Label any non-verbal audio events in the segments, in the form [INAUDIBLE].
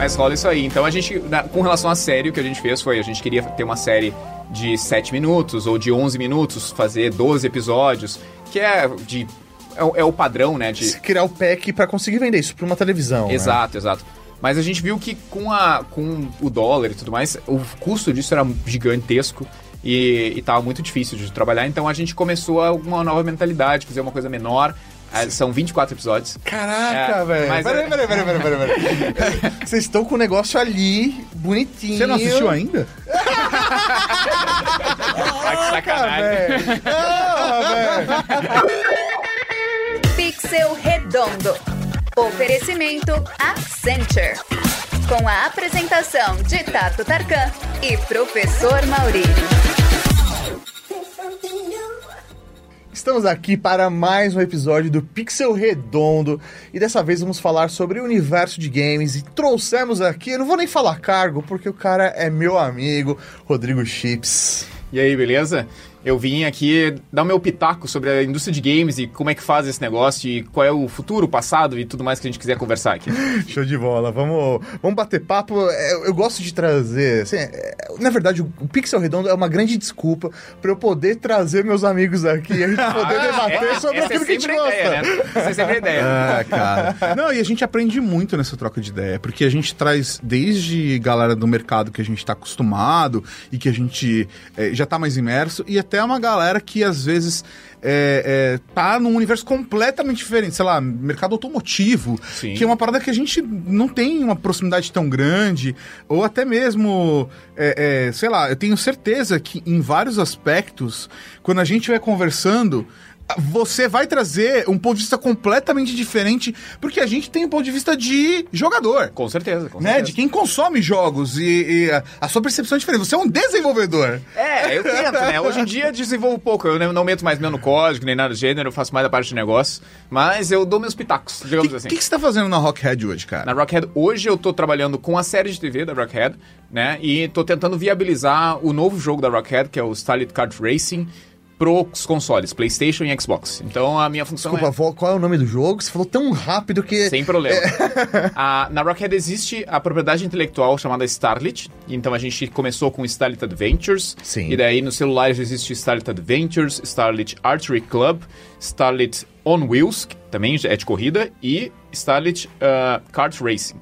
Mas rola isso aí. Então a gente, na- com relação à série, o que a gente fez foi, a gente queria ter uma série de 7 minutos ou de 11 minutos, fazer 12 episódios, que é de... É, o- é o padrão, né? De, Se criar o pack pra conseguir vender isso pra uma televisão. né? Exato, exato. Mas a gente viu que com, a, com o dólar e tudo mais, o custo disso era gigantesco e, e tava muito difícil de trabalhar. Então a gente começou a uma nova mentalidade, fazer uma coisa menor. Ah, São 24 episódios. Caraca, É, velho. mas Peraí, é- peraí, peraí, peraí, peraí, peraí. [LAUGHS] Vocês estão com o negócio ali, bonitinho. Você não assistiu ainda? Ah, que sacanagem. velho. Ah, velho. Pixel Redondo. Oferecimento Accenture. Com a apresentação de Tato Tarkan e Professor Mauri. Estamos aqui para mais um episódio do Pixel Redondo e dessa vez vamos falar sobre o universo de games e trouxemos aqui, eu não vou nem falar cargo porque o cara é meu amigo, Rodrigo Chips. E aí, beleza? Eu vim aqui dar o meu pitaco sobre a indústria de games e como é que faz esse negócio e qual é o futuro, o passado e tudo mais que a gente quiser conversar aqui. [LAUGHS] Show de bola, vamos, vamos bater papo. É, Eu, eu gosto de trazer. assim, é, na verdade, o, Pixel Redondo é uma grande desculpa para eu poder trazer meus amigos aqui e a gente poder [LAUGHS] debater É, sobre aquilo é que a gente gosta. ideia, né? Essa é sempre a ideia. [LAUGHS] Ah, cara. Não, e a gente aprende muito nessa troca de ideia, porque a gente traz desde galera do mercado que a gente tá acostumado e que a gente eh, já tá mais imerso, e até uma galera que às vezes é, é, tá num universo completamente diferente, sei lá, mercado automotivo, Sim. que é uma parada que a gente não tem uma proximidade tão grande, ou até mesmo, é, é, sei lá, eu tenho certeza que em vários aspectos, quando a gente vai conversando, você vai trazer um ponto de vista completamente diferente, porque a gente tem um ponto de vista de jogador. Com certeza, com Né? certeza. De quem consome jogos e, e a, a sua percepção é diferente. Você é um desenvolvedor. É, eu tento, né? [LAUGHS] Hoje em dia eu desenvolvo pouco, eu não- meto mais meu no código, nem nada do gênero, eu faço mais da parte de negócio, mas eu dou meus pitacos, O digamos que, assim. que, que você tá fazendo na Rockhead hoje, cara? Na Rockhead, hoje eu tô trabalhando com a série de TV da Rockhead, né? E tô tentando viabilizar o novo jogo da Rockhead, que é o Starlit Kart Racing, pros consoles, PlayStation e Xbox. Então a minha função Desculpa, é... qual é o nome do jogo? Você falou tão rápido que. Sem problema. [LAUGHS] A- na Rockhead existe a propriedade intelectual chamada Starlit. Então a gente começou com Starlit Adventures. Sim. E daí nos celulares existe Starlit Adventures, Starlit Archery Club, Starlit On Wheels, que também é de corrida, e Starlit uh, Kart Racing.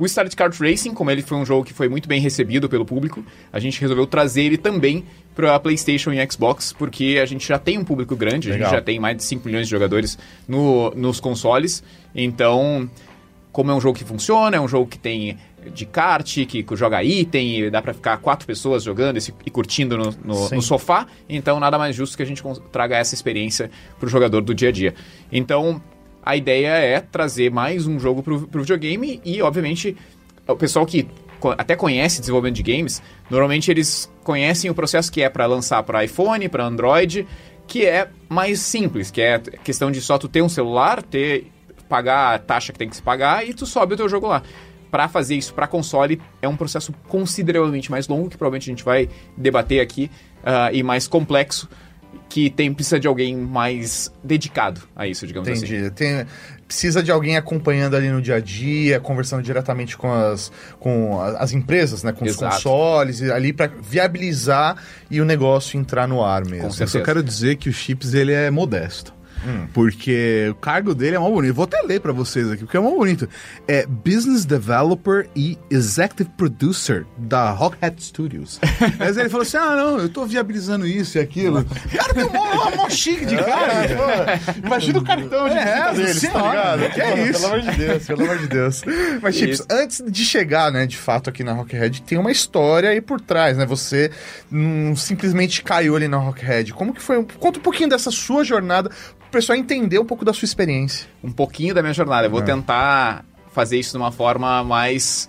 O Starlit Kart Racing, como ele foi um jogo que foi muito bem recebido pelo público, a gente resolveu trazer ele também para PlayStation e Xbox, porque a gente já tem um público grande, a Legal. gente já tem mais de 5 milhões de jogadores no- nos consoles. Então, como é um jogo que funciona, é um jogo que tem de kart, que joga item, e dá pra ficar quatro pessoas jogando e, curtindo no, no- no sofá, então nada mais justo que a gente traga essa experiência pro jogador do dia a dia. Então, a ideia é trazer mais um jogo pro, pro videogame e, obviamente, o pessoal que até conhece desenvolvimento de games, normalmente eles conhecem o processo que é para lançar para iPhone, para Android, que é mais simples, que é questão de só tu ter um celular, ter pagar a taxa que tem que se pagar e tu sobe o teu jogo lá. Para fazer isso para console é um processo consideravelmente mais longo, que provavelmente a gente vai debater aqui, ah, e mais complexo, que tem precisa de alguém mais dedicado a isso, digamos assim. Entendi. Tem- precisa de alguém acompanhando ali no dia a dia, conversando diretamente com as, com as empresas, né? Com os Exato. consoles, e ali para viabilizar e o negócio entrar no ar mesmo. Com Eu só certeza. quero dizer que o Chips ele é modesto. Hum. Porque o cargo dele é mó bonito. Vou até ler pra vocês aqui, porque é mó bonito. É Business Developer e Executive Producer da Rockhead Studios. [LAUGHS] Mas ele falou assim: ah, não, eu tô viabilizando isso e aquilo. Cara, tem um mó, mó chique de cara. Pô, Imagina o cartão de É, deles, tá senhora, ligado? que é Pô, isso? Pelo amor de Deus, pelo amor de Deus. [LAUGHS] Mas, Chips, antes de chegar, né, de fato, aqui na Rockhead, tem uma história aí por trás, né? Você não simplesmente caiu ali na Rockhead. Como que foi? Conta um pouquinho dessa sua jornada, pro pessoal entender um pouco da sua experiência. um pouquinho da minha jornada. Eu vou tentar fazer isso de uma forma mais.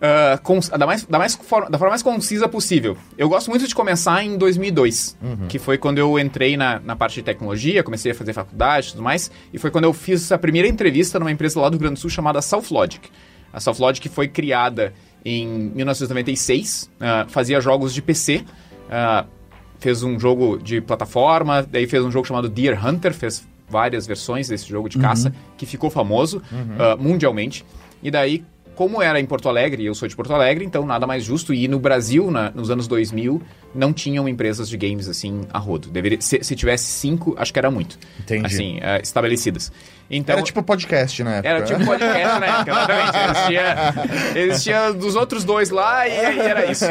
ah, cons- da, mais, da, mais for- da forma mais concisa possível. Eu gosto muito de começar em 2002, que foi quando eu entrei na, na parte de tecnologia, comecei a fazer faculdade e tudo mais, e foi quando eu fiz a primeira entrevista numa empresa lá do Rio Grande do Sul chamada SouthLogic. A SouthLogic foi criada em 1996, ah, fazia jogos de PC, ah, fez um jogo de plataforma, daí fez um jogo chamado Deer Hunter, fez várias versões desse jogo de caça, que ficou famoso ah, mundialmente. E daí, como era em Porto Alegre, e eu sou de Porto Alegre, então nada mais justo. E no Brasil, na- nos anos 2000, não tinham empresas de games assim a rodo. Deveria, se, se tivesse cinco, acho que era muito. Entendi. Assim, eh, estabelecidas. Então, Era tipo podcast na época. era tipo podcast, né? Exatamente. [LAUGHS] Existia, existia dos outros dois lá e, e era isso.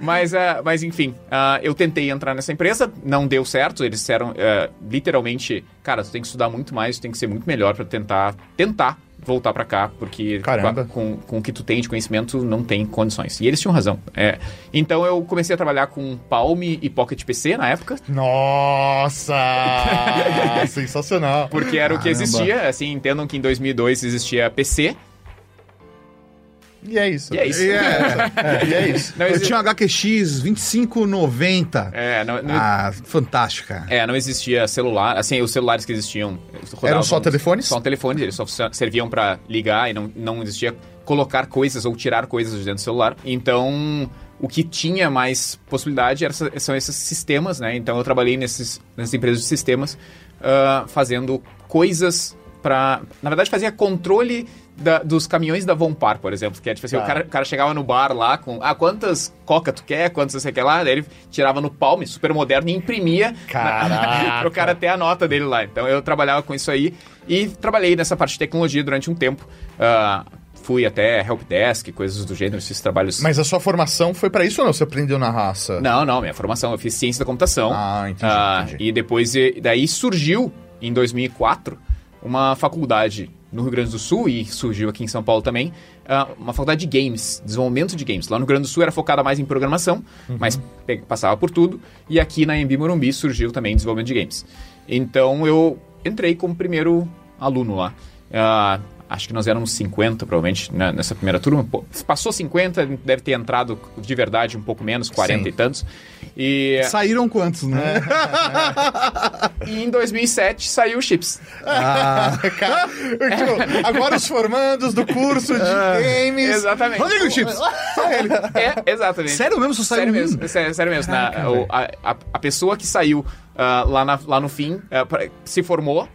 Mas, ah, mas enfim, ah, eu tentei entrar nessa empresa, não deu certo. Eles disseram, ah, literalmente, cara, tu tem que estudar muito mais, tu tem que ser muito melhor pra tentar, tentar voltar pra cá, porque Caramba. com, com o que tu tem de conhecimento não tem condições. E eles tinham razão. É, então eu comecei a trabalhar com Palm e Pocket PC na época. Nossa! [LAUGHS] Sensacional. Porque era o que Caramba. existia, assim, entendam que em 2002 existia PC, E é isso. E é isso. E é, [LAUGHS] é, e é isso. Não Eu exi- tinha um HQX 2590. É, não, não- Ah, fantástica. é, não existia celular. Assim, os celulares que existiam. Eram só telefones? Só telefones, eles só serviam pra ligar e não, não existia colocar coisas ou tirar coisas de dentro do celular. Então, o que tinha mais possibilidade era, são esses sistemas, né? Então, eu trabalhei nesses, nessas empresas de sistemas ah, fazendo coisas pra. Na verdade, fazia controle. Da- dos caminhões da Vompar, por exemplo, que é tipo assim, Tá. o, cara, o cara chegava no bar lá com, ah, quantas coca tu quer, quantas você quer lá, daí ele tirava no palme, super moderno, e imprimia [LAUGHS] pro cara ter a nota dele lá. Então eu trabalhava com isso aí e trabalhei nessa parte de tecnologia durante um tempo. Ah, fui até helpdesk, coisas do gênero, esses trabalhos. Mas a sua formação foi pra isso ou não? Você aprendeu na raça? Não, não, minha formação, eu fiz ciência da computação. Ah, entendi, Ah, entendi. E depois, e- daí surgiu, em 2004, uma faculdade no Rio Grande do Sul, e surgiu aqui em São Paulo também, ah, uma faculdade de games, desenvolvimento de games. Lá no Rio Grande do Sul era focada mais em programação, Uhum. mas passava por tudo. E aqui na Embi Morumbi surgiu também desenvolvimento de games. Então eu entrei como primeiro aluno lá. Ah, acho que nós éramos 50, provavelmente, né, nessa primeira turma. Pô, passou 50, deve ter entrado de verdade um pouco menos, 40 Sim. e tantos. E, Saíram quantos, né? [LAUGHS] e em 2007 saiu o Chips. [LAUGHS] Cara, [LAUGHS] tipo, agora os formandos do curso de games. Exatamente. Rodrigo Chips! É, exatamente. Sério mesmo? Só saiu Sério mesmo, sério, sério mesmo. Na- o- a, a- a pessoa que saiu ah, lá, na- lá no fim ah, pra- se formou,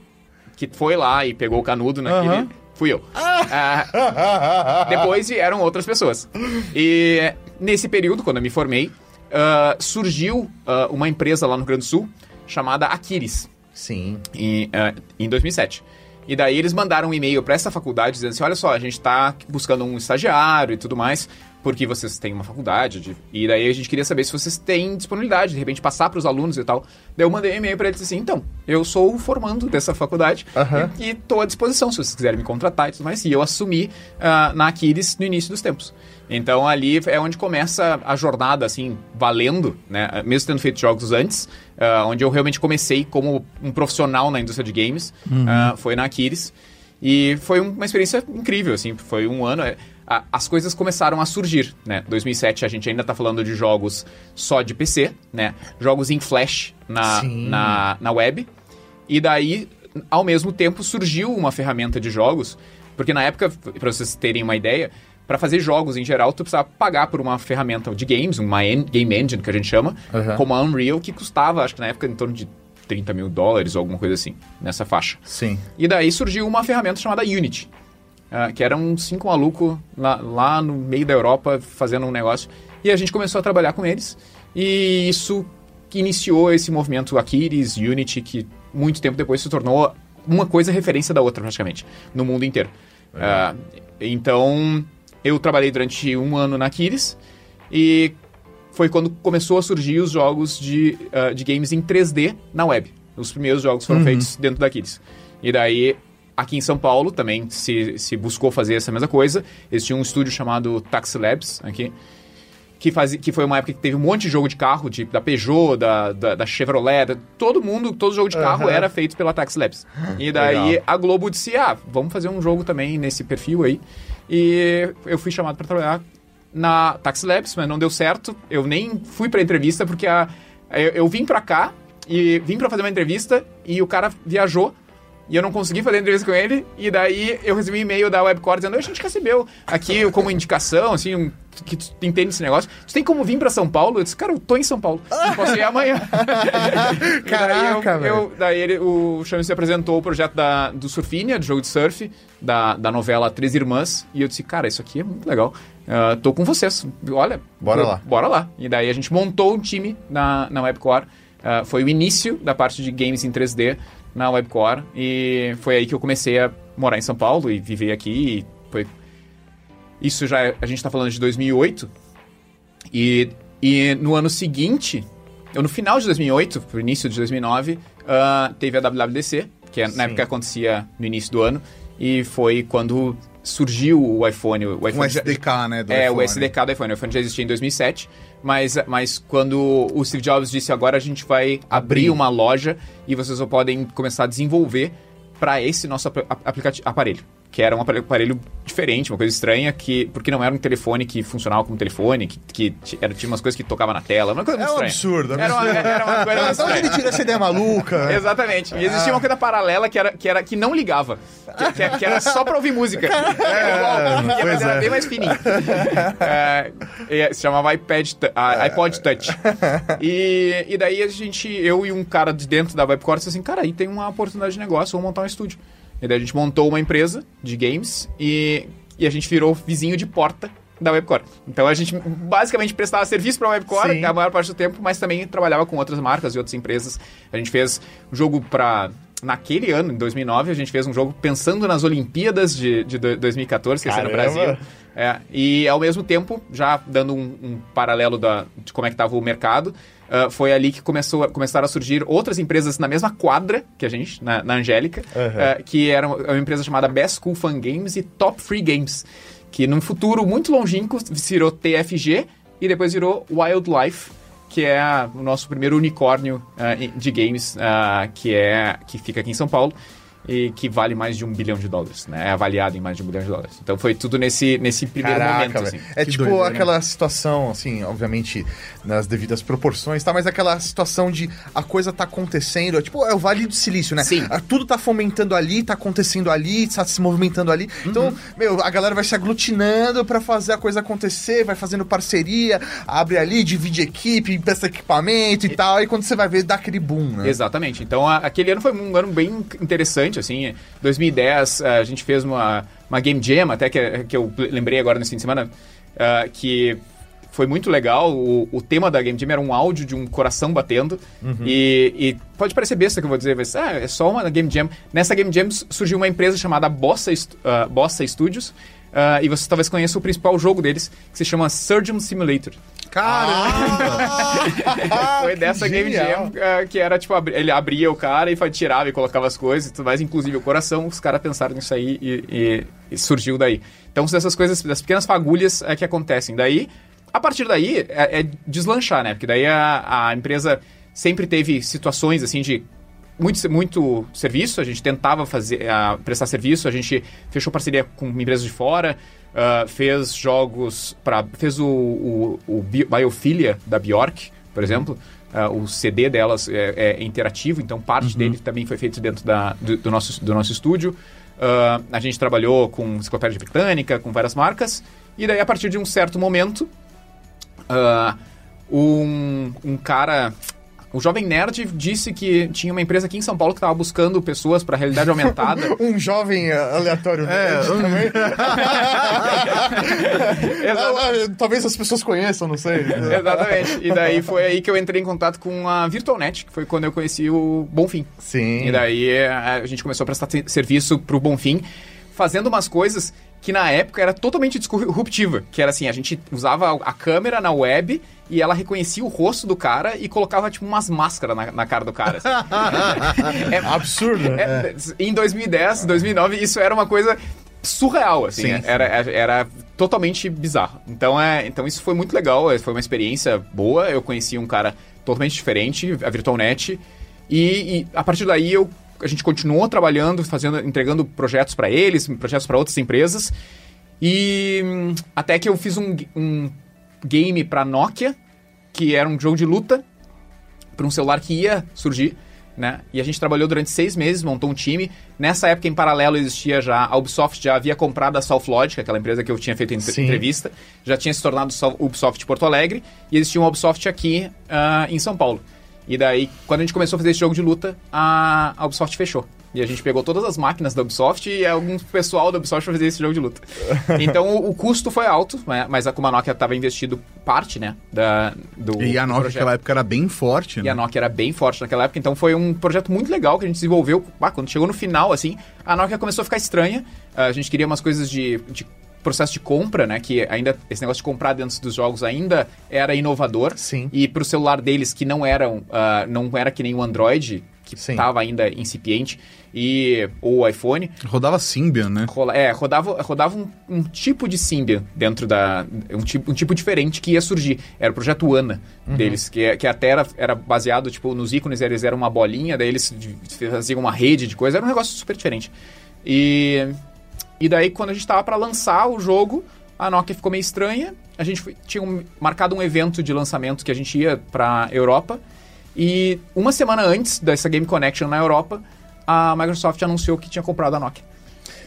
que foi lá e pegou o canudo naquele. Fui eu. Ah, [LAUGHS] depois vieram outras pessoas. E nesse período, quando eu me formei, ah, surgiu ah, uma empresa lá no Rio Grande do Sul chamada Aquiles Sim. em, eh, em 2007. E daí eles mandaram um e-mail para essa faculdade dizendo assim: olha só, a gente tá buscando um estagiário e tudo mais, porque vocês têm uma faculdade. de- E daí a gente queria saber se vocês têm disponibilidade, de repente passar para os alunos e tal. Daí eu mandei um e-mail para eles assim: então, eu sou o formando dessa faculdade Aham. e, e tô à disposição se vocês quiserem me contratar e tudo mais. E eu assumi ah, na Aquiles no início dos tempos. Então ali é onde começa a jornada, assim, valendo, né? Mesmo tendo feito jogos antes, ah, onde eu realmente comecei como um profissional na indústria de games, ah, foi na Aquiles. E foi um- uma experiência incrível, assim, foi um ano... a- As coisas começaram a surgir, né? 2007 a gente ainda tá falando de jogos só de PC, né? Jogos em flash na, Sim. na, na web. E daí, ao mesmo tempo, surgiu uma ferramenta de jogos, porque na época, para vocês terem uma ideia, para fazer jogos em geral, tu precisava pagar por uma ferramenta de games, uma en- game engine que a gente chama, Aham. como a Unreal, que custava, acho que na época, em torno de 30 mil dólares ou alguma coisa assim, nessa faixa. Sim. E daí surgiu uma ferramenta chamada Unity, ah, que era um cinco maluco lá, lá no meio da Europa fazendo um negócio. E a gente começou a trabalhar com eles. E isso que iniciou esse movimento Aquiles, Unity, que muito tempo depois se tornou uma coisa referência da outra praticamente, no mundo inteiro. Ah, então, eu trabalhei durante um ano na Aquiles e foi quando começou a surgir os jogos de, ah, de games em 3D na web. Os primeiros jogos foram feitos dentro da Aquiles. E daí, aqui em São Paulo também se, se buscou fazer essa mesma coisa. Eles tinham um estúdio chamado Taxi Labs aqui, que, fazia, que foi uma época que teve um monte de jogo de carro, de, da Peugeot, da, da, da Chevrolet, da- todo mundo, todo jogo de carro Aham. era feito pela Taxi Labs. E daí Legal. a Globo disse, ah, vamos fazer um jogo também nesse perfil aí. E eu fui chamado para trabalhar na Taxi Labs, mas não deu certo. Eu nem fui pra entrevista porque a, eu, eu vim pra cá e vim pra fazer uma entrevista e o cara viajou e eu não consegui fazer entrevista com ele, e daí eu recebi um e-mail da Webcore dizendo, a gente recebeu aqui como indicação, assim, um, que tu entende esse negócio, tu tem como vir pra São Paulo? Eu disse, cara, eu tô em São Paulo, eu posso ir amanhã. Caraca, [LAUGHS] daí eu, eu- daí ele, o Chames apresentou o projeto da, do Surfinia, do jogo de surf, da, da novela Três Irmãs, e eu disse, cara, isso aqui é muito legal. Ah, tô com vocês. Olha, Bora eu- lá. Bora lá. E daí a gente montou um time na, na Webcore. Ah, foi o início da parte de games em 3D na Webcore. E foi aí que eu comecei a morar em São Paulo e viver aqui. E foi... Isso já, é- a gente tá falando de 2008. E, e no ano seguinte, ou no final de 2008, pro início de 2009, ah, teve a WWDC, que é- Sim. na época acontecia no início do ano. E foi quando surgiu o iPhone. O iPhone SDK, né? do é, iPhone. o SDK do iPhone. O iPhone já existia em 2007, mas, mas quando o Steve Jobs disse agora a gente vai abrir uma loja e vocês só podem começar a desenvolver para esse nosso apl- aplicati- aparelho. Que era um apare- aparelho diferente, uma coisa estranha, que, porque não era um telefone que funcionava como telefone, que, que era, tinha umas coisas que tocava na tela, uma coisa É muito um estranha. absurdo, Era uma, era uma coisa [LAUGHS] muito onde ele estranha. tirou essa ideia maluca? Exatamente. E existia uma coisa paralela que era que, era, que não ligava. Que, que- que era só pra ouvir música. [LAUGHS] É. E- pois era é. bem mais fininho. [LAUGHS] É, se chamava iPad, ah, iPod Touch. E, e daí a gente, eu e um cara de dentro da Webcore, disse assim, cara, aí tem uma oportunidade de negócio, vamos montar um estúdio. E daí a gente montou uma empresa de games e, e a gente virou vizinho de porta da Webcore. Então a gente basicamente prestava serviço pra Webcore Sim. a maior parte do tempo, mas também trabalhava com outras marcas e outras empresas. A gente fez um jogo pra. Naquele ano, em 2009, a gente fez um jogo pensando nas Olimpíadas de, de do- 2014, que ia ser no! Brasil. É, e ao mesmo tempo, já dando um, um paralelo da, de como é que estava o mercado, ah, foi ali que começou, a- começaram a surgir outras empresas na mesma quadra que a gente, na, na Angélica, Aham. ah, que era uma uma empresa chamada Best Cool Fun Games e Top Free Games, que num futuro muito longínquo virou TFG e depois virou Wildlife, que é o nosso primeiro unicórnio em- de games, que é que fica aqui em São Paulo e que vale mais de um bilhão de dólares, né? É avaliado em mais de um bilhão de dólares. Então foi tudo nesse, nesse primeiro Caraca, momento, assim. É Que tipo doideira, aquela situação, assim, obviamente, nas devidas proporções, tá? Mas aquela situação de a coisa tá acontecendo, é tipo, é o Vale do Silício, né? Sim. Ah, Tudo tá fomentando ali, tá acontecendo ali, tá se movimentando ali. Então, Uhum. meu, a galera vai se aglutinando pra fazer a coisa acontecer, vai fazendo parceria, abre ali, divide equipe, empresta equipamento e tal, aí quando você vai ver, dá aquele boom, né? Exatamente. Então, a- aquele ano foi um ano bem interessante, assim. 2010, a gente fez uma, uma Game Jam, até que, que eu lembrei agora nesse fim de semana, ah, que foi muito legal. O, o tema da Game Jam era um áudio de um coração batendo. E, e pode parecer besta que eu vou dizer, mas ah, é só uma Game Jam. Nessa Game Jam surgiu uma empresa chamada Bossa, ah, Bossa Studios. Ah, e você talvez conheça o principal jogo deles, que se chama Surgeon Simulator. Caramba! [LAUGHS] Foi dessa Game. Jam ah, que era tipo, ele abria o cara e tirava e colocava as coisas e tudo mais, inclusive o coração, os caras pensaram nisso aí e, e- e surgiu daí. Então são essas coisas, das pequenas fagulhas é, que acontecem. Daí, a partir daí, é, é deslanchar, né? Porque daí a, a empresa sempre teve situações assim de muito, muito serviço, a gente tentava fazer, ah, prestar serviço, a gente fechou parceria com empresas de fora, ah, fez jogos para fez o, o, o Bi- Biophilia da Bjork, por exemplo, Ah, o CD delas é, é interativo, então parte dele também foi feito dentro da, do, do nosso, do nosso estúdio. A gente trabalhou com Enciclopédia Britânica, com várias marcas, e daí a partir de um certo momento, um, um cara. O Jovem Nerd disse que tinha uma empresa aqui em São Paulo que estava buscando pessoas para realidade aumentada. [LAUGHS] Um jovem uh, aleatório É, nerd um- também. [LAUGHS] Ah, ah, Talvez as pessoas conheçam, não sei. Exatamente. E daí foi aí que eu entrei em contato com a Virtualnet, que foi quando eu conheci o Bonfim. Sim. E daí eh, a gente começou a prestar serviço pro Bonfim, fazendo umas coisas que na época era totalmente disruptiva. Que era assim, a gente usava a câmera na web e ela reconhecia o rosto do cara e colocava tipo umas máscaras na, na cara do cara. assim. [LAUGHS] É- Absurdo. né? é, Em 2010, 2009, isso era uma coisa surreal, assim. Sim, sim. Era, era totalmente bizarro. Então, é, então isso foi muito legal, foi uma experiência boa. Eu conheci um cara totalmente diferente, a VirtualNet. E, e a partir daí eu, a gente continuou trabalhando, fazendo, entregando projetos para eles, projetos para outras empresas. E hum, até que eu fiz um, um game para Nokia, que era um jogo de luta para um celular que ia surgir. né? E a gente trabalhou durante seis meses, montou um time. Nessa época, em paralelo, existia já... A Ubisoft já havia comprado a Southlogic, aquela empresa que eu tinha feito Sim. entrevista. Já tinha se tornado Ubisoft Porto Alegre. E existia uma Ubisoft aqui ah, em São Paulo. E daí, quando a gente começou a fazer esse jogo de luta, a, a Ubisoft fechou. E a gente pegou todas as máquinas da Ubisoft e algum pessoal da Ubisoft pra fazer esse jogo de luta. [LAUGHS] Então o, o custo foi alto, né? mas a Kuma Nokia estava investido parte, né? Da, do E a Nokia naquela época era bem forte, E né? a Nokia era bem forte naquela época, então foi um projeto muito legal que a gente desenvolveu. Ah, quando chegou no final, assim, a Nokia começou a ficar estranha. Ah, A gente queria umas coisas de, de processo de compra, né? Que ainda esse negócio de comprar dentro dos jogos ainda era inovador. Sim. E pro celular deles que não eram, ah, não era que nem o Android, que estava ainda incipiente, e ou o iPhone, Rodava Symbian, né? rola- é, rodava, rodava um, um tipo de Symbian dentro da. Um tipo, um tipo diferente que ia surgir. Era o projeto ANA deles, que, que até era, era baseado, tipo, nos ícones, eles eram uma bolinha, daí eles faziam uma rede de coisa, era um negócio super diferente. E. E daí, quando a gente tava para lançar o jogo, a Nokia ficou meio estranha. A gente foi- tinha um- marcado um evento de lançamento que a gente ia pra Europa. E uma semana antes dessa Game Connection na Europa, a Microsoft anunciou que tinha comprado a Nokia.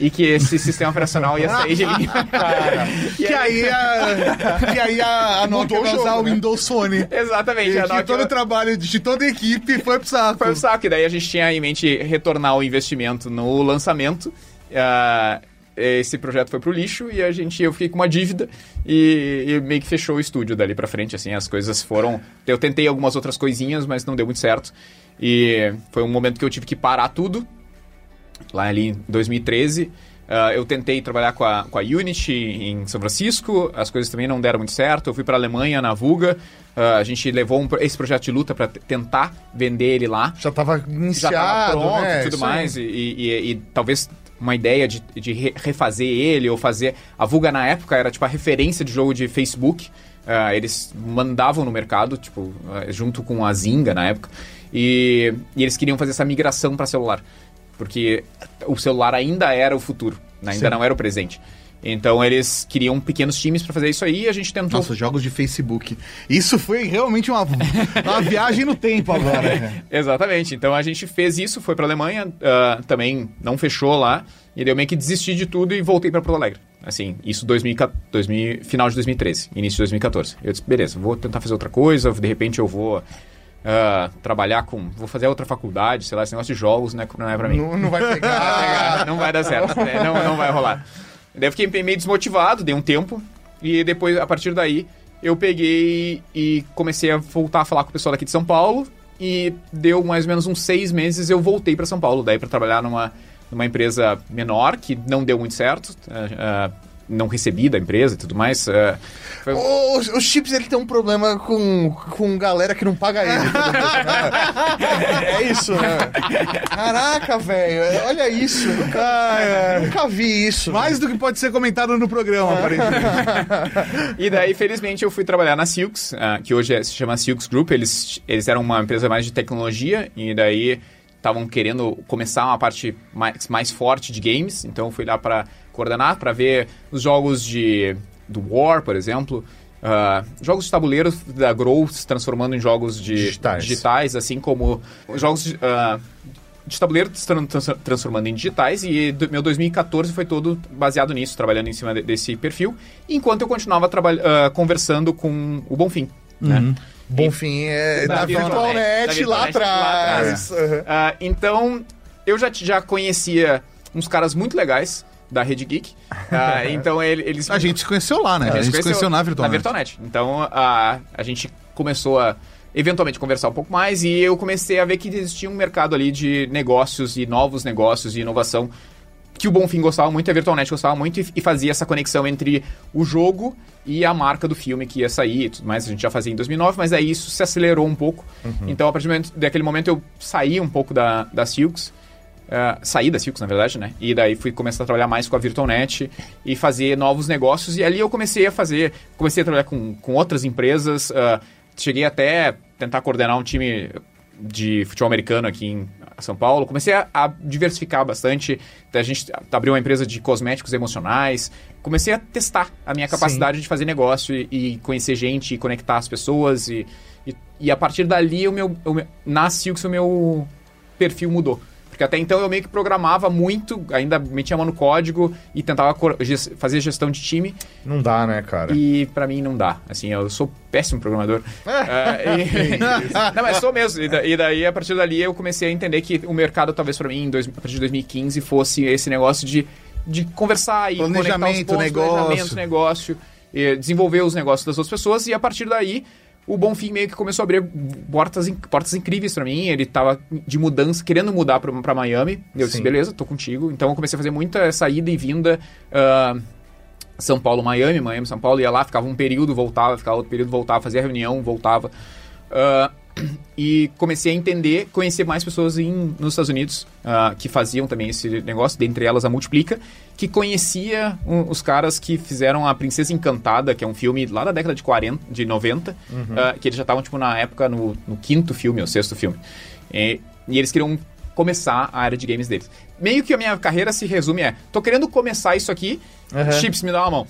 E que esse [LAUGHS] sistema operacional ia sair de linha. [LAUGHS] E Que aí a, que aí a, a [LAUGHS] Nokia vai usar o né? Windows Phone. Exatamente, E a Nokia... todo o trabalho de toda a equipe foi pro saco. Foi o saco, e daí a gente tinha em mente retornar o investimento no lançamento. Ah, esse projeto foi pro lixo e a gente, eu fiquei com uma dívida e, e meio que fechou o estúdio dali pra frente, assim, as coisas foram... Eu tentei algumas outras coisinhas, mas não deu muito certo. E foi um momento que eu tive que parar tudo, lá ali em 2013. Ah, eu tentei trabalhar com a, com a Unity em São Francisco, as coisas também não deram muito certo. Eu fui para a Alemanha, na Vuga. Ah, a gente levou um esse projeto de luta para tentar vender ele lá. Já tava Já iniciado, estava pronto né? e tudo Isso mais. E, e- e talvez uma ideia de, de re- refazer ele ou fazer. A Vuga na época era tipo a referência de jogo de Facebook. Ah, eles mandavam no mercado, tipo, ah, junto com a Zynga na época. E, e eles queriam fazer essa migração para celular. Porque o celular ainda era o futuro, né? ainda Sim. não era o presente. Então eles queriam pequenos times para fazer isso aí e a gente tentou. Nossa, jogos de Facebook. Isso foi realmente uma, uma viagem no tempo agora. né? [LAUGHS] Exatamente. Então a gente fez isso, foi pra Alemanha, ah, também não fechou lá, e eu meio que desisti de tudo e voltei pra Porto Alegre. Assim, isso 2000, 2000, final de 2013, início de 2014. Eu disse, beleza, vou tentar fazer outra coisa, de repente eu vou ah, trabalhar com. Vou fazer outra faculdade, sei lá, esse negócio de jogos não é, não é pra mim. Não, não vai Vai pegar. pegar, [LAUGHS] não vai dar certo, né? não, não vai rolar. Daí fiquei meio desmotivado, dei um tempo, e depois, a partir daí, eu peguei e comecei a voltar a falar com o pessoal daqui de São Paulo, e deu mais ou menos uns seis meses eu voltei para São Paulo, daí para trabalhar numa, numa empresa menor, que não deu muito certo, ah, não recebi da empresa e tudo mais. ah, foi- Os, os chips ele tem um problema com, com galera que não paga ele. [LAUGHS] é isso, né? Caraca, velho. Olha isso. Nunca, Ai, nunca vi isso. Mais do que pode ser comentado no programa, aparentemente. [LAUGHS] E daí, felizmente, eu fui trabalhar na Silks, ah, que hoje é- se chama Silks Group. Eles, eles eram uma empresa mais de tecnologia e daí estavam querendo começar uma parte mais, mais forte de games. Então, eu fui lá para coordenar, para ver os jogos de do War, por exemplo. ah, jogos de tabuleiro da Grow se transformando em jogos de Digitais. digitais assim como os jogos de, ah, de tabuleiro se tran- trans- transformando em digitais e do- meu 2014 foi todo baseado nisso, trabalhando em cima de- desse perfil, enquanto eu continuava ah, conversando com o Bonfim. Né? Bonfim é Da na Virtualnet, Virtualnet da lá Virtualnet lá atrás. Uhum. Ah, então, eu já, já conhecia uns caras muito legais da Rede Geek. Ah, [LAUGHS] então, ele- eles... A gente se conheceu lá, né? A gente, se conheceu na Virtual. Na Virtualnet. Então, a, a gente começou a, eventualmente, conversar um pouco mais e eu comecei a ver que existia um mercado ali de negócios e novos negócios e inovação que o Bonfim gostava muito, a Virtualnet gostava muito e, e fazia essa conexão entre o jogo e a marca do filme que ia sair e tudo mais. A gente já fazia em 2009, mas aí isso se acelerou um pouco. Então, a partir daquele momento, eu saí um pouco da, da Silks. eh, saí da Silks, na verdade, né? E daí fui começar a trabalhar mais com a Virtualnet e fazer novos negócios. E ali eu comecei a fazer... Comecei a trabalhar com, com outras empresas. eh, cheguei até tentar coordenar um time de futebol americano aqui em São Paulo. Comecei a, a diversificar bastante. A gente abriu uma empresa de cosméticos emocionais. Comecei a testar a minha capacidade de fazer negócio e, e conhecer gente e conectar as pessoas. E, e, e a partir dali, o meu, o meu, na Silks, o meu, perfil mudou. Porque até então eu meio que programava muito, ainda metia a mão no código e tentava fazer gestão de time. Não dá, né, cara? E pra mim não dá. Assim, eu sou péssimo programador. Ah, [LAUGHS] e- [LAUGHS] não, mas sou mesmo. E, da- e daí, a partir dali, eu comecei a entender que o mercado, talvez pra mim, dois- a partir de 2015, fosse esse negócio de, de conversar e conectar os Planejamento, pontos, negócio. planejamento, negócio, e desenvolver os negócios das outras pessoas. E a partir daí, o Bonfim meio que começou a abrir portas, portas incríveis pra mim. Ele tava de mudança, querendo mudar pra, pra Miami. Eu disse, Sim. beleza, tô contigo. Então eu comecei a fazer muita essa ida e vinda. ah, são Paulo, Miami, Miami, São Paulo, ia lá, ficava um período, voltava, ficava outro período, voltava, fazia reunião, voltava. Ah, e comecei a entender, conhecer mais pessoas em, nos Estados Unidos ah, que faziam também esse negócio, dentre elas a Multiplica, que conhecia um- os caras que fizeram A Princesa Encantada, que é um filme lá da década de 40, de 90, ah, que eles já estavam, tipo, na época, no, no quinto filme, ou sexto filme. E, e eles queriam começar a área de games deles. Meio que a minha carreira se resume é, tô querendo começar isso aqui, chips, me dá uma mão.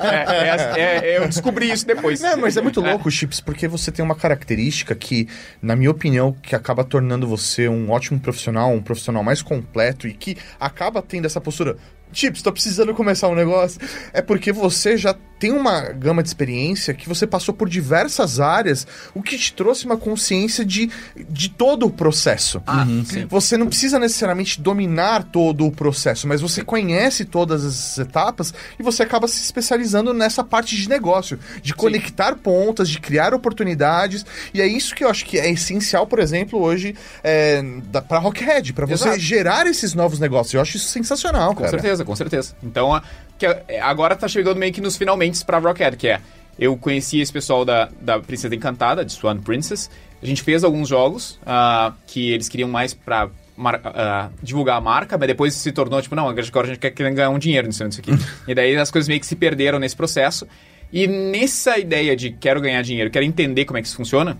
É, é, é, é, eu descobri isso depois. Não, mas é muito louco, Chips, porque você tem uma característica que, na minha opinião, que acaba tornando você um ótimo profissional, um profissional mais completo e que acaba tendo essa postura. Chips, tô precisando começar um negócio. É porque você já tem uma gama de experiência que você passou por diversas áreas, o que te trouxe uma consciência de, de todo o processo. Ah, sim. Você não precisa necessariamente dominar todo o processo, mas você conhece todas as etapas e você acaba se especializando nessa parte de negócio, de conectar pontas, de criar oportunidades. E é isso que eu acho que é essencial, por exemplo, hoje é, da- pra Rockhead, pra você Exato. gerar esses novos negócios. Eu acho isso sensacional, Com cara. certeza, com certeza. Então, a- que a- é, agora tá chegando meio que nos finalmente pra Rockhead, que é. Eu conheci esse pessoal da, da Princesa Encantada, de Swan Princess. A gente fez alguns jogos ah, que eles queriam mais pra mar- ah, divulgar a marca, mas depois se tornou tipo, não, agora a gente quer quer ganhar um dinheiro nisso nisso aqui. [LAUGHS] e daí as coisas meio que se perderam nesse processo. E nessa ideia de quero ganhar dinheiro, quero entender como é que isso funciona,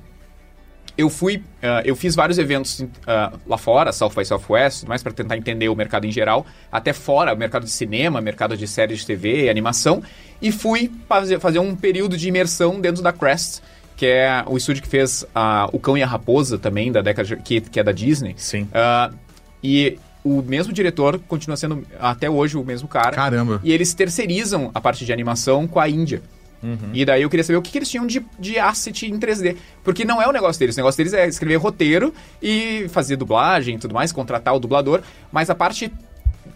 eu fui, ah, eu fiz vários eventos ah, lá fora, South by Southwest, mais para tentar entender o mercado em geral, até fora, o mercado de cinema, mercado de séries de TV, animação, e fui fazer, fazer um período de imersão dentro da Crest, que é o estúdio que fez ah, O Cão e a Raposa também, da década de- que, que é da Disney. Sim. E o mesmo diretor continua sendo até hoje o mesmo cara. Caramba. E eles terceirizam a parte de animação com a Índia. E daí eu queria saber o que, que eles tinham de, de asset em 3D. Porque não é o negócio deles. O negócio deles é escrever roteiro e fazer dublagem e tudo mais, contratar o dublador. Mas a parte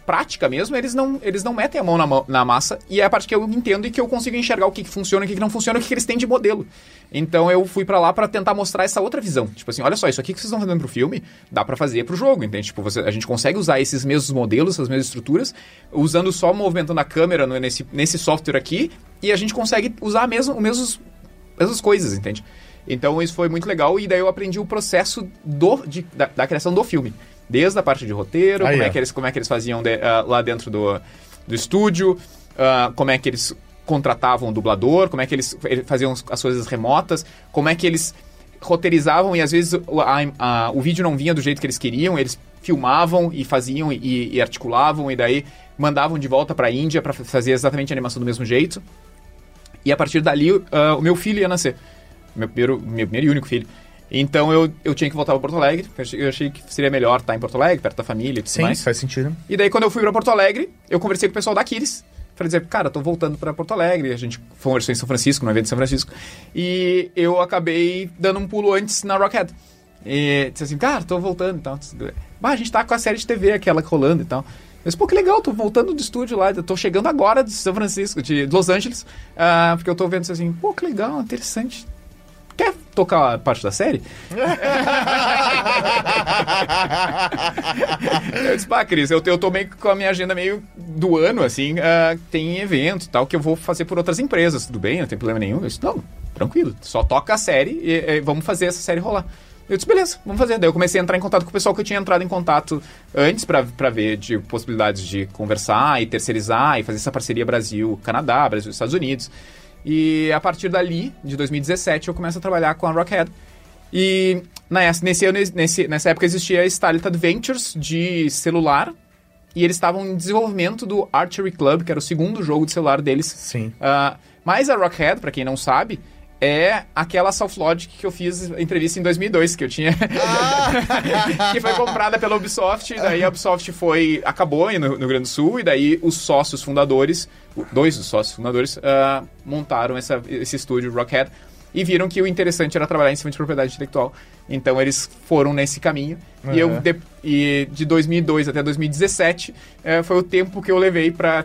prática mesmo, eles não, eles não metem a mão na, na massa. E é a parte que eu entendo e que eu consigo enxergar o que, que funciona, o que, que não funciona, o que, que eles têm de modelo. Então eu fui pra lá pra tentar mostrar essa outra visão. Tipo assim, olha só, isso aqui que vocês estão fazendo pro filme, dá pra fazer pro jogo, entende? Tipo, você- a gente consegue usar esses mesmos modelos, essas mesmas estruturas, usando só movimentando a câmera no- nesse, nesse software aqui, e a gente consegue usar mesmo, o mesmos, mesmas coisas, entende? Então isso foi muito legal, e daí eu aprendi o processo do, de- da, da criação do filme. Desde a parte de roteiro, Aí, como, é ó. que eles, como é que eles faziam de- ah, lá dentro do, do estúdio, ah, como é que eles contratavam o dublador, como é que eles faziam as coisas remotas, como é que eles roteirizavam e às vezes o, a- a- o vídeo não vinha do jeito que eles queriam, eles filmavam e faziam e, e articulavam e daí mandavam de volta pra Índia pra fazer exatamente a animação do mesmo jeito. E a partir dali, ah, o meu filho ia nascer. Meu primeiro, meu primeiro e único filho. Então eu, eu tinha que voltar para Porto Alegre. Eu achei, que seria melhor estar em Porto Alegre, perto da família e tudo Sim, mais. faz sentido. E daí, quando eu fui pra Porto Alegre, eu conversei com o pessoal da Aquiles. Falei dizer, cara, tô voltando pra Porto Alegre. A gente versão em São Francisco, no evento em São Francisco. E eu acabei dando um pulo antes na Rockhead. E disse assim, cara, tô voltando e tal. Bah, a gente tá com a série de TV aquela rolando e tal. Eu disse, pô, que legal, tô voltando do estúdio lá, tô chegando agora de São Francisco, de Los Angeles, ah, porque eu tô vendo assim, pô, que legal, interessante. Quer tocar a parte da série? eu disse, pá, Cris, eu, eu tô meio com a minha agenda meio do ano, assim, ah, tem evento tal, que eu vou fazer por outras empresas, tudo bem, não tem problema nenhum. Eu disse, não, tranquilo, só toca a série e, e vamos fazer essa série rolar. Eu disse, beleza, vamos fazer. Daí eu comecei a entrar em contato com o pessoal que eu tinha entrado em contato antes pra ver de possibilidades de conversar e terceirizar e fazer essa parceria Brasil-Canadá, Brasil-Estados Unidos. E a partir dali, de 2017, eu começo a trabalhar com a Rockhead. E nesse, nesse ano, nesse, nessa época existia a Starlit Adventures de celular. E eles estavam em desenvolvimento do Archery Club, que era o segundo jogo de celular deles. Sim. Ah, mas a Rockhead, pra quem não sabe, é aquela South Logic que eu fiz entrevista em 2002, que eu tinha... [LAUGHS] que foi comprada pela Ubisoft, e daí a Ubisoft foi... acabou aí no, no Rio Grande do Sul, e daí os sócios fundadores, dois dos sócios fundadores, ah, montaram essa, esse estúdio, Rockhead, e viram que o interessante era trabalhar em cima de propriedade intelectual. Então eles foram nesse caminho. E eu, Uhum. de, e de 2002 até 2017, eh, foi o tempo que eu levei pra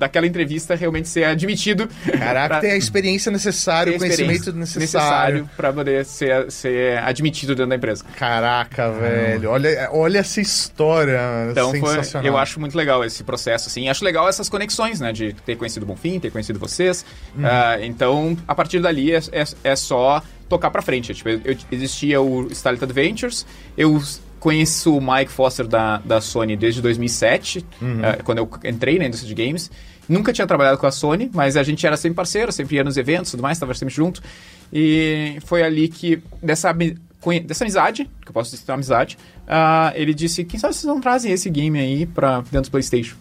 daquela entrevista realmente ser admitido. Caraca, pra- tem a experiência necessária, o conhecimento necessário. para poder ser, ser admitido dentro da empresa. Caraca, velho. Olha, olha essa história. Então foi, sensacional. eu acho muito legal esse processo, assim. Acho legal essas conexões, né? De ter conhecido o Bonfim, ter conhecido vocês. Uhum. Ah, então, a partir dali, é, é, é só tocar pra frente. Tipo, eu, existia o Starlit Adventures, eu conheço o Mike Foster da, da Sony desde 2007, Uhum. ah, quando eu entrei na indústria de games. Nunca tinha trabalhado com a Sony, mas a gente era sempre parceiro, sempre ia nos eventos tudo mais, estava sempre junto. E foi ali que, dessa, dessa amizade, que eu posso dizer uma amizade, ah, ele disse, quem sabe vocês não trazem esse game aí pra dentro do Playstation.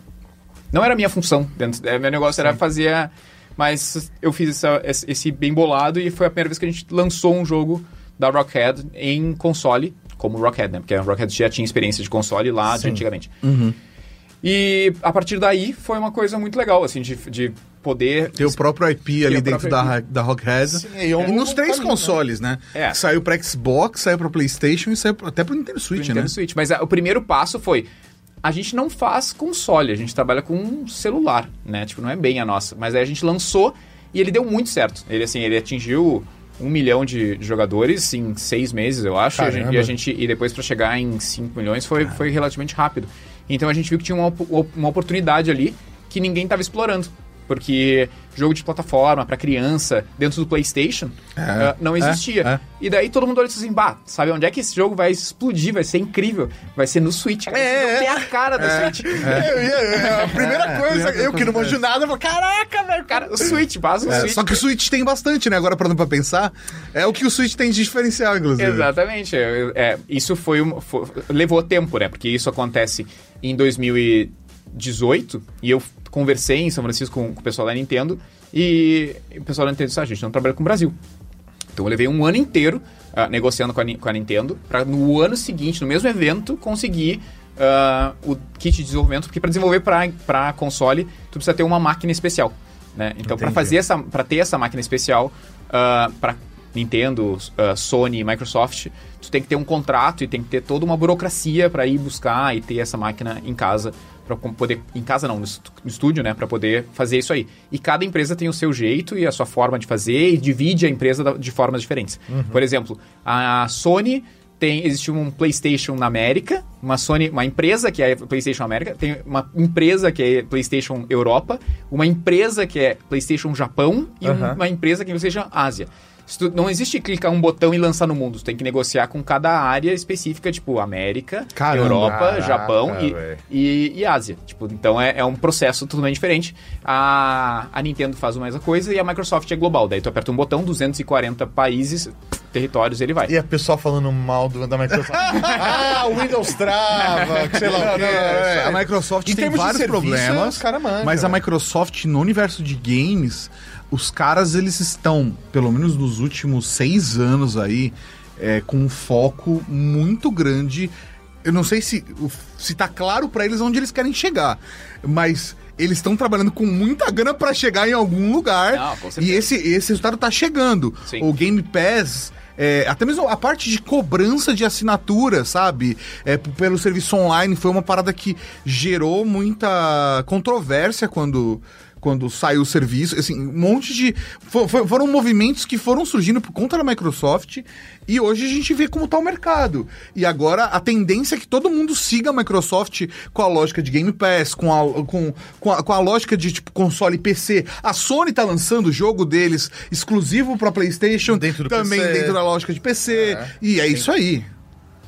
Não era a minha função, dentro, é, meu negócio era fazer... Mas eu fiz essa- esse bem bolado e foi a primeira vez que a gente lançou um jogo da Rockhead em console, como Rockhead, né? Porque a Rockhead já tinha experiência de console lá de Sim. antigamente. E a partir daí foi uma coisa muito legal, assim, de, de poder... Tem o próprio IP ali dentro da, da Rockhead. Sim, e é um E nos três caminho, consoles, né? É. Saiu pra Xbox, saiu pra Playstation e saiu até pro Nintendo Switch, Nintendo né? Switch. Mas ah, o primeiro passo foi. A gente não faz console, a gente trabalha com um celular, né? Tipo, não é bem a nossa. Mas aí a gente lançou e ele deu muito certo. Ele, assim, ele atingiu um milhão de, de jogadores em seis meses, eu acho. E a gente- Caramba. E, a gente, e depois para chegar em 5 milhões foi, foi relativamente rápido. Então a gente viu que tinha uma, uma oportunidade ali que ninguém estava explorando. Porque jogo de plataforma para criança dentro do PlayStation ah, não existia. é. E daí todo mundo olha e assim, bah, sabe onde é que esse jogo vai explodir, vai ser incrível? Vai ser no Switch. Cara. É, Não é. tem a cara do Switch. Eu ia- é a primeira coisa, eu que não manjo nada, eu falo, caraca, velho. Cara, o Switch, base o É, Switch. só que o Switch tem bastante, né? Agora parando pra pensar, é o que o Switch tem de diferencial, inclusive. Exatamente. É, é, isso foi, um- fo- levou tempo, né? Porque isso acontece em 2018 e eu conversei em São Francisco com, com o pessoal da Nintendo e o pessoal da Nintendo disse, ah, a gente não trabalha com o Brasil. Então eu levei um ano inteiro ah, negociando com a, com a Nintendo para no ano seguinte, no mesmo evento, conseguir ah, o kit de desenvolvimento, porque para desenvolver para console, tu precisa ter uma máquina especial. Né? Então para fazer essa, para ter essa máquina especial para Nintendo, ah, Sony, Microsoft, tu tem que ter um contrato e tem que ter toda uma burocracia para ir buscar e ter essa máquina em casa para poder em casa não no estúdio né para poder fazer isso aí. E cada empresa tem o seu jeito e a sua forma de fazer e divide a empresa de formas diferentes. Por exemplo a Sony tem existe um PlayStation na América uma Sony uma empresa que é PlayStation América tem uma empresa que é PlayStation Europa uma empresa que é PlayStation Japão e um- Aham. uma empresa que é PlayStation Ásia tu- não existe clicar um botão e lançar no mundo. Tu tem que negociar com cada área específica, tipo América, Caramba. Europa, Caraca, Japão e, e, e Ásia. Tipo, então é, é um processo totalmente diferente. A, a Nintendo faz a mesma coisa e a Microsoft é global. Daí tu aperta um botão, 240 países, territórios, ele vai. E a pessoa falando mal do, da Microsoft. [LAUGHS] ah, o Windows trava, sei lá o quê. É, a Microsoft Em tem vários serviço, problemas, cara manja, mas a? Microsoft no universo de games, os caras eles estão, pelo menos nos últimos seis anos aí, é, com um foco muito grande. Eu não sei se, se tá claro pra eles onde eles querem chegar, mas eles estão trabalhando com muita grana pra chegar em algum lugar. Não, e esse, esse resultado tá chegando. Sim. O Game Pass. é, até mesmo a parte de cobrança de assinatura, sabe? É, pelo serviço online foi uma parada que gerou muita controvérsia quando, quando saiu o serviço. Assim, um monte de. fo- fo- foram movimentos que foram surgindo por conta da Microsoft e hoje a gente vê como tá o mercado. E agora a tendência é que todo mundo siga a Microsoft com a lógica de Game Pass, com a, com, com a, com a lógica de tipo console e PC. A Sony tá lançando o jogo deles exclusivo pra PlayStation, Dentro do também PC. dentro da lógica de PC. É, e é isso aí.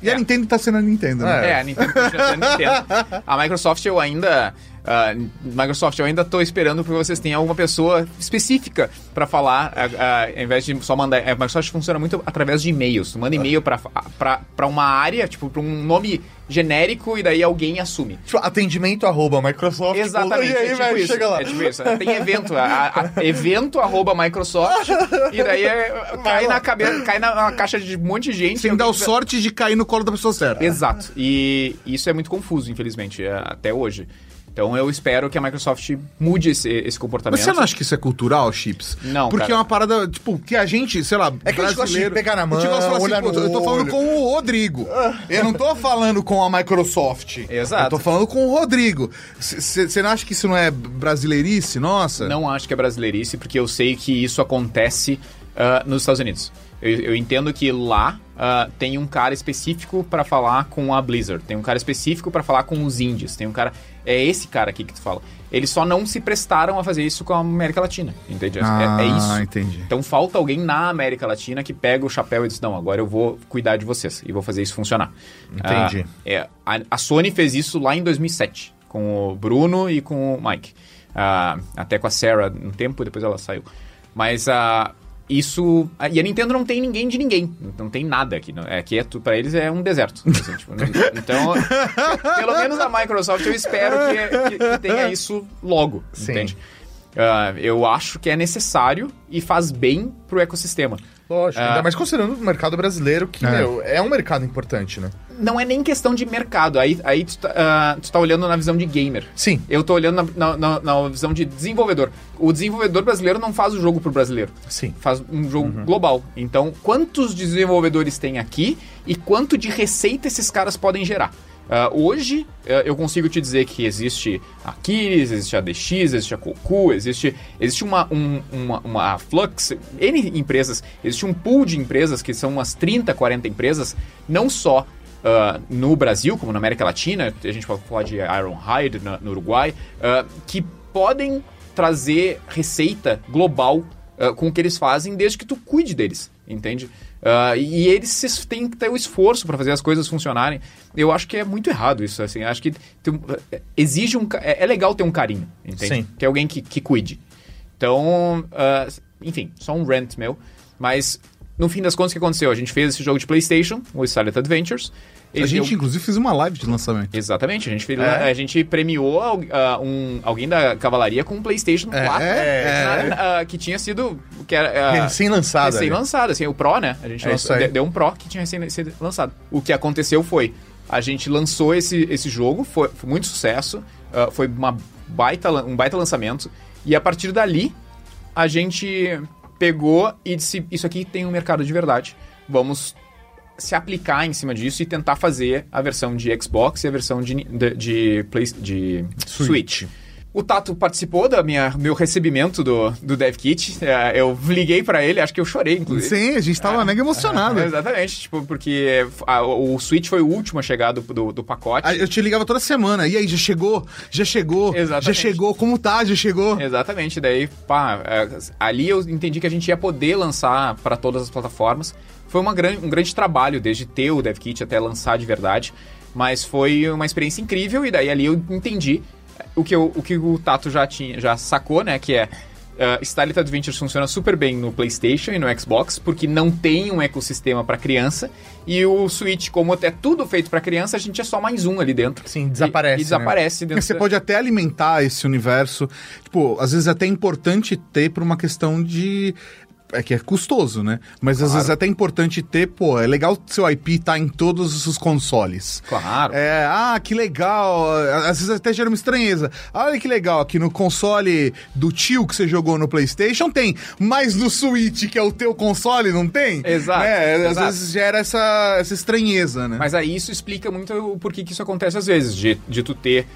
E a É. Nintendo tá sendo a Nintendo, né? É, a Nintendo continua sendo a Nintendo. A Microsoft eu ainda. Ah, Microsoft, eu ainda tô esperando que vocês tenham alguma pessoa específica para falar, ah, ah, ao invés de só mandar. A Microsoft funciona muito através de e-mails. Tu manda e-mail pra uma área, tipo, pra um nome genérico e daí alguém assume. Tipo, atendimento arroba Microsoft. Exatamente. E aí, é, tipo vai, isso, chega lá. é tipo isso. Tem evento. A, a- evento arroba Microsoft. e daí é- cai, na cabeça, cai na, na caixa de um monte de gente. Sem dar sorte de cair no colo da pessoa certa. Exato. E isso é muito confuso, infelizmente, é, até hoje. Então eu espero que a Microsoft mude esse, esse comportamento. Mas você não acha que isso é cultural, Chips? Não, Porque cara. é uma parada, tipo, que a gente, sei lá, É que a gente gosta de pegar na mão, assim, olhar pô, no eu tô falando olho. com o Rodrigo. Eu não tô falando com a Microsoft. Exato. Eu tô falando com o Rodrigo. Você não acha que isso não é brasileirice? Nossa. Não acho que é brasileirice, porque eu sei que isso acontece ah, nos Estados Unidos. Eu, eu entendo que lá ah, tem um cara específico pra falar com a Blizzard, tem um cara específico pra falar com os indies, tem um cara. É esse cara aqui que tu fala. Eles só não se prestaram a fazer isso com a América Latina, entende? É- Ah, é, isso. entendi. Então falta alguém na América Latina que pega o chapéu e diz: Não, agora eu vou cuidar de vocês e vou fazer isso funcionar. Entendi. Ah, é, a, a Sony fez isso lá em 2007, com o Bruno e com o Mike. Ah, até com a Sarah um tempo, depois ela saiu. Mas ah, isso. e a Nintendo não tem ninguém de ninguém. Não tem nada aqui. Não, é, aqui é, tu- pra eles é um deserto. assim, [LAUGHS] tipo, não- então, pelo menos a Microsoft eu espero que, que- que tenha isso logo. Sim. Entende? Ah, eu acho que é necessário e faz bem pro ecossistema. Lógico, Ah. ainda mais considerando o mercado brasileiro, que, É. meu, é um mercado importante, né? Não é nem questão de mercado. Aí, aí tu, tá, ah, tu tá olhando na visão de gamer. Sim. Eu tô olhando na, na- na- na visão de desenvolvedor. O desenvolvedor brasileiro não faz o jogo pro brasileiro. Sim. Faz um jogo global. Então, quantos desenvolvedores tem aqui e quanto de receita esses caras podem gerar? Ah, hoje, eh, eu consigo te dizer que existe a Kiris, existe a DX, existe a Koku, existe, existe uma, um- uma, uma Flux, N empresas, existe um pool de empresas que são umas 30, 40 empresas, não só ah, no Brasil, como na América Latina, a gente pode falar de Ironhide na- no Uruguai, ah, que podem trazer receita global ah, com o que eles fazem, desde que tu cuide deles, entende? Ah, e eles têm que ter o esforço para fazer as coisas funcionarem. Eu acho que é muito errado isso, assim. Acho que tem exige um... É, é legal ter um carinho, entende? Sim. Que é alguém que, que cuide. Então, ah, enfim, só um rant meu. Mas, no fim das contas, o que aconteceu? A gente fez esse jogo de PlayStation, o Silent Adventures. A gente, deu- inclusive, fez uma live de lançamento. Exatamente, a gente, fez, É? a gente premiou ah, um, alguém da cavalaria com um PlayStation 4 é, na- ah, que tinha sido que era, ah, Recém-lançado. recém-lançado, assim, o Pro, né? A gente É lançou- deu um Pro que tinha recém sido lançado. O que aconteceu foi, a gente lançou esse, esse jogo, foi, foi muito sucesso, ah, foi uma baita, um baita lançamento, e a partir dali, a gente pegou e disse, isso aqui tem um mercado de verdade, vamos se aplicar em cima disso e tentar fazer a versão de Xbox e a versão de, de, de, Play- de Switch. O Tato participou do meu recebimento do, do Dev Kit. É, eu liguei pra ele, acho que eu chorei, inclusive. Sim, a gente tava mega emocionado. É, [LAUGHS] exatamente, tipo, porque a- o Switch foi o último a chegar do, do, do pacote. Ah, Eu te ligava toda semana. E aí, já chegou? Já chegou? Exatamente. Já chegou? Como tá? Já chegou? Exatamente, daí, pá, é, ali eu entendi que a gente ia poder lançar para todas as plataformas. Foi gran, um grande trabalho, desde ter o DevKit até lançar de verdade, mas foi uma experiência incrível e daí ali eu entendi o que, eu- o, que o Tato já tinha, já sacou, né, que é uh, Starlit Adventures funciona super bem no PlayStation e no Xbox, porque não tem um ecossistema para criança, e o Switch, como é tudo feito para criança, a gente é só mais um ali dentro. Sim, desaparece, E, e né? desaparece dentro Você da- pode até alimentar esse universo. Tipo, às vezes é até importante ter por uma questão de. É que é custoso, né? Mas às vezes é até importante ter, pô, é legal seu IP estar em todos os consoles. Claro. É, ah, que legal. Às vezes até gera uma estranheza. Olha que legal, aqui no console do tio que você jogou no PlayStation tem, mas no Switch, que é o teu console, não tem? Exato, É, às exato. vezes gera essa, essa estranheza, né? Mas aí isso explica muito o porquê que isso acontece às vezes, de, de tu ter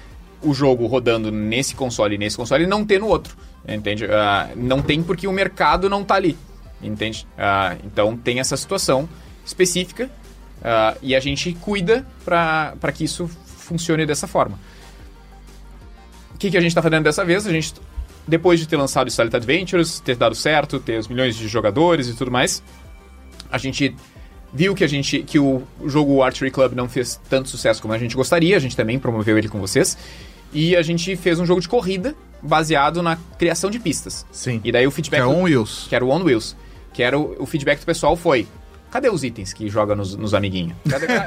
o jogo rodando nesse console e nesse console e não ter no outro, entende? Ah, não tem porque o mercado não tá ali, entende? Ah, então tem essa situação específica ah, e a gente cuida para que isso funcione dessa forma. O que, que a gente tá fazendo dessa vez? A gente, depois de ter lançado o Silent Adventures, ter dado certo, ter os milhões de jogadores e tudo mais, a gente viu que a gente que o jogo Archery Club não fez tanto sucesso como a gente gostaria, a gente também promoveu ele com vocês. E a gente fez um jogo de corrida baseado na criação de pistas. Sim. E daí o Que feedback. é do- on wheels. que era o On Wheels. Que era o, o feedback do pessoal foi. Cadê os itens que joga nos, nos amiguinhos? Cadê- [LAUGHS] Como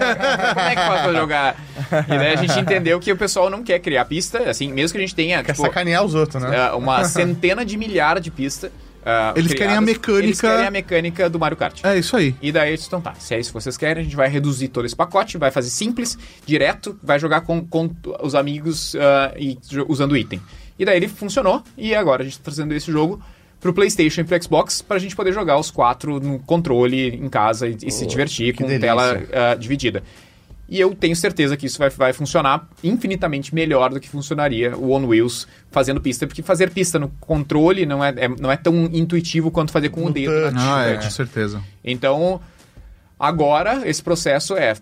é que faz pra jogar? E daí a gente entendeu que o pessoal não quer criar pista, assim, mesmo que a gente tenha Quer tipo, sacanear os outros, né? é, uma centena de milhares de pistas. ah, Eles querem a mecânica- Eles querem a mecânica do Mario Kart. É isso aí. E daí, eles, então tá, se é isso que vocês querem, a gente vai reduzir todo esse pacote, vai fazer simples, direto, vai jogar com, com os amigos ah, e usando item. E daí ele funcionou, e agora a gente tá trazendo esse jogo pro PlayStation e pro Xbox pra gente poder jogar os quatro no controle em casa e, e se divertir com delícia. tela ah, dividida. E eu tenho certeza que isso vai, vai funcionar infinitamente melhor do que funcionaria o On Wheels fazendo pista, porque fazer pista no controle não é, é- não é tão intuitivo quanto fazer com o No dedo touch. Ah, é. com certeza. Então, agora esse processo é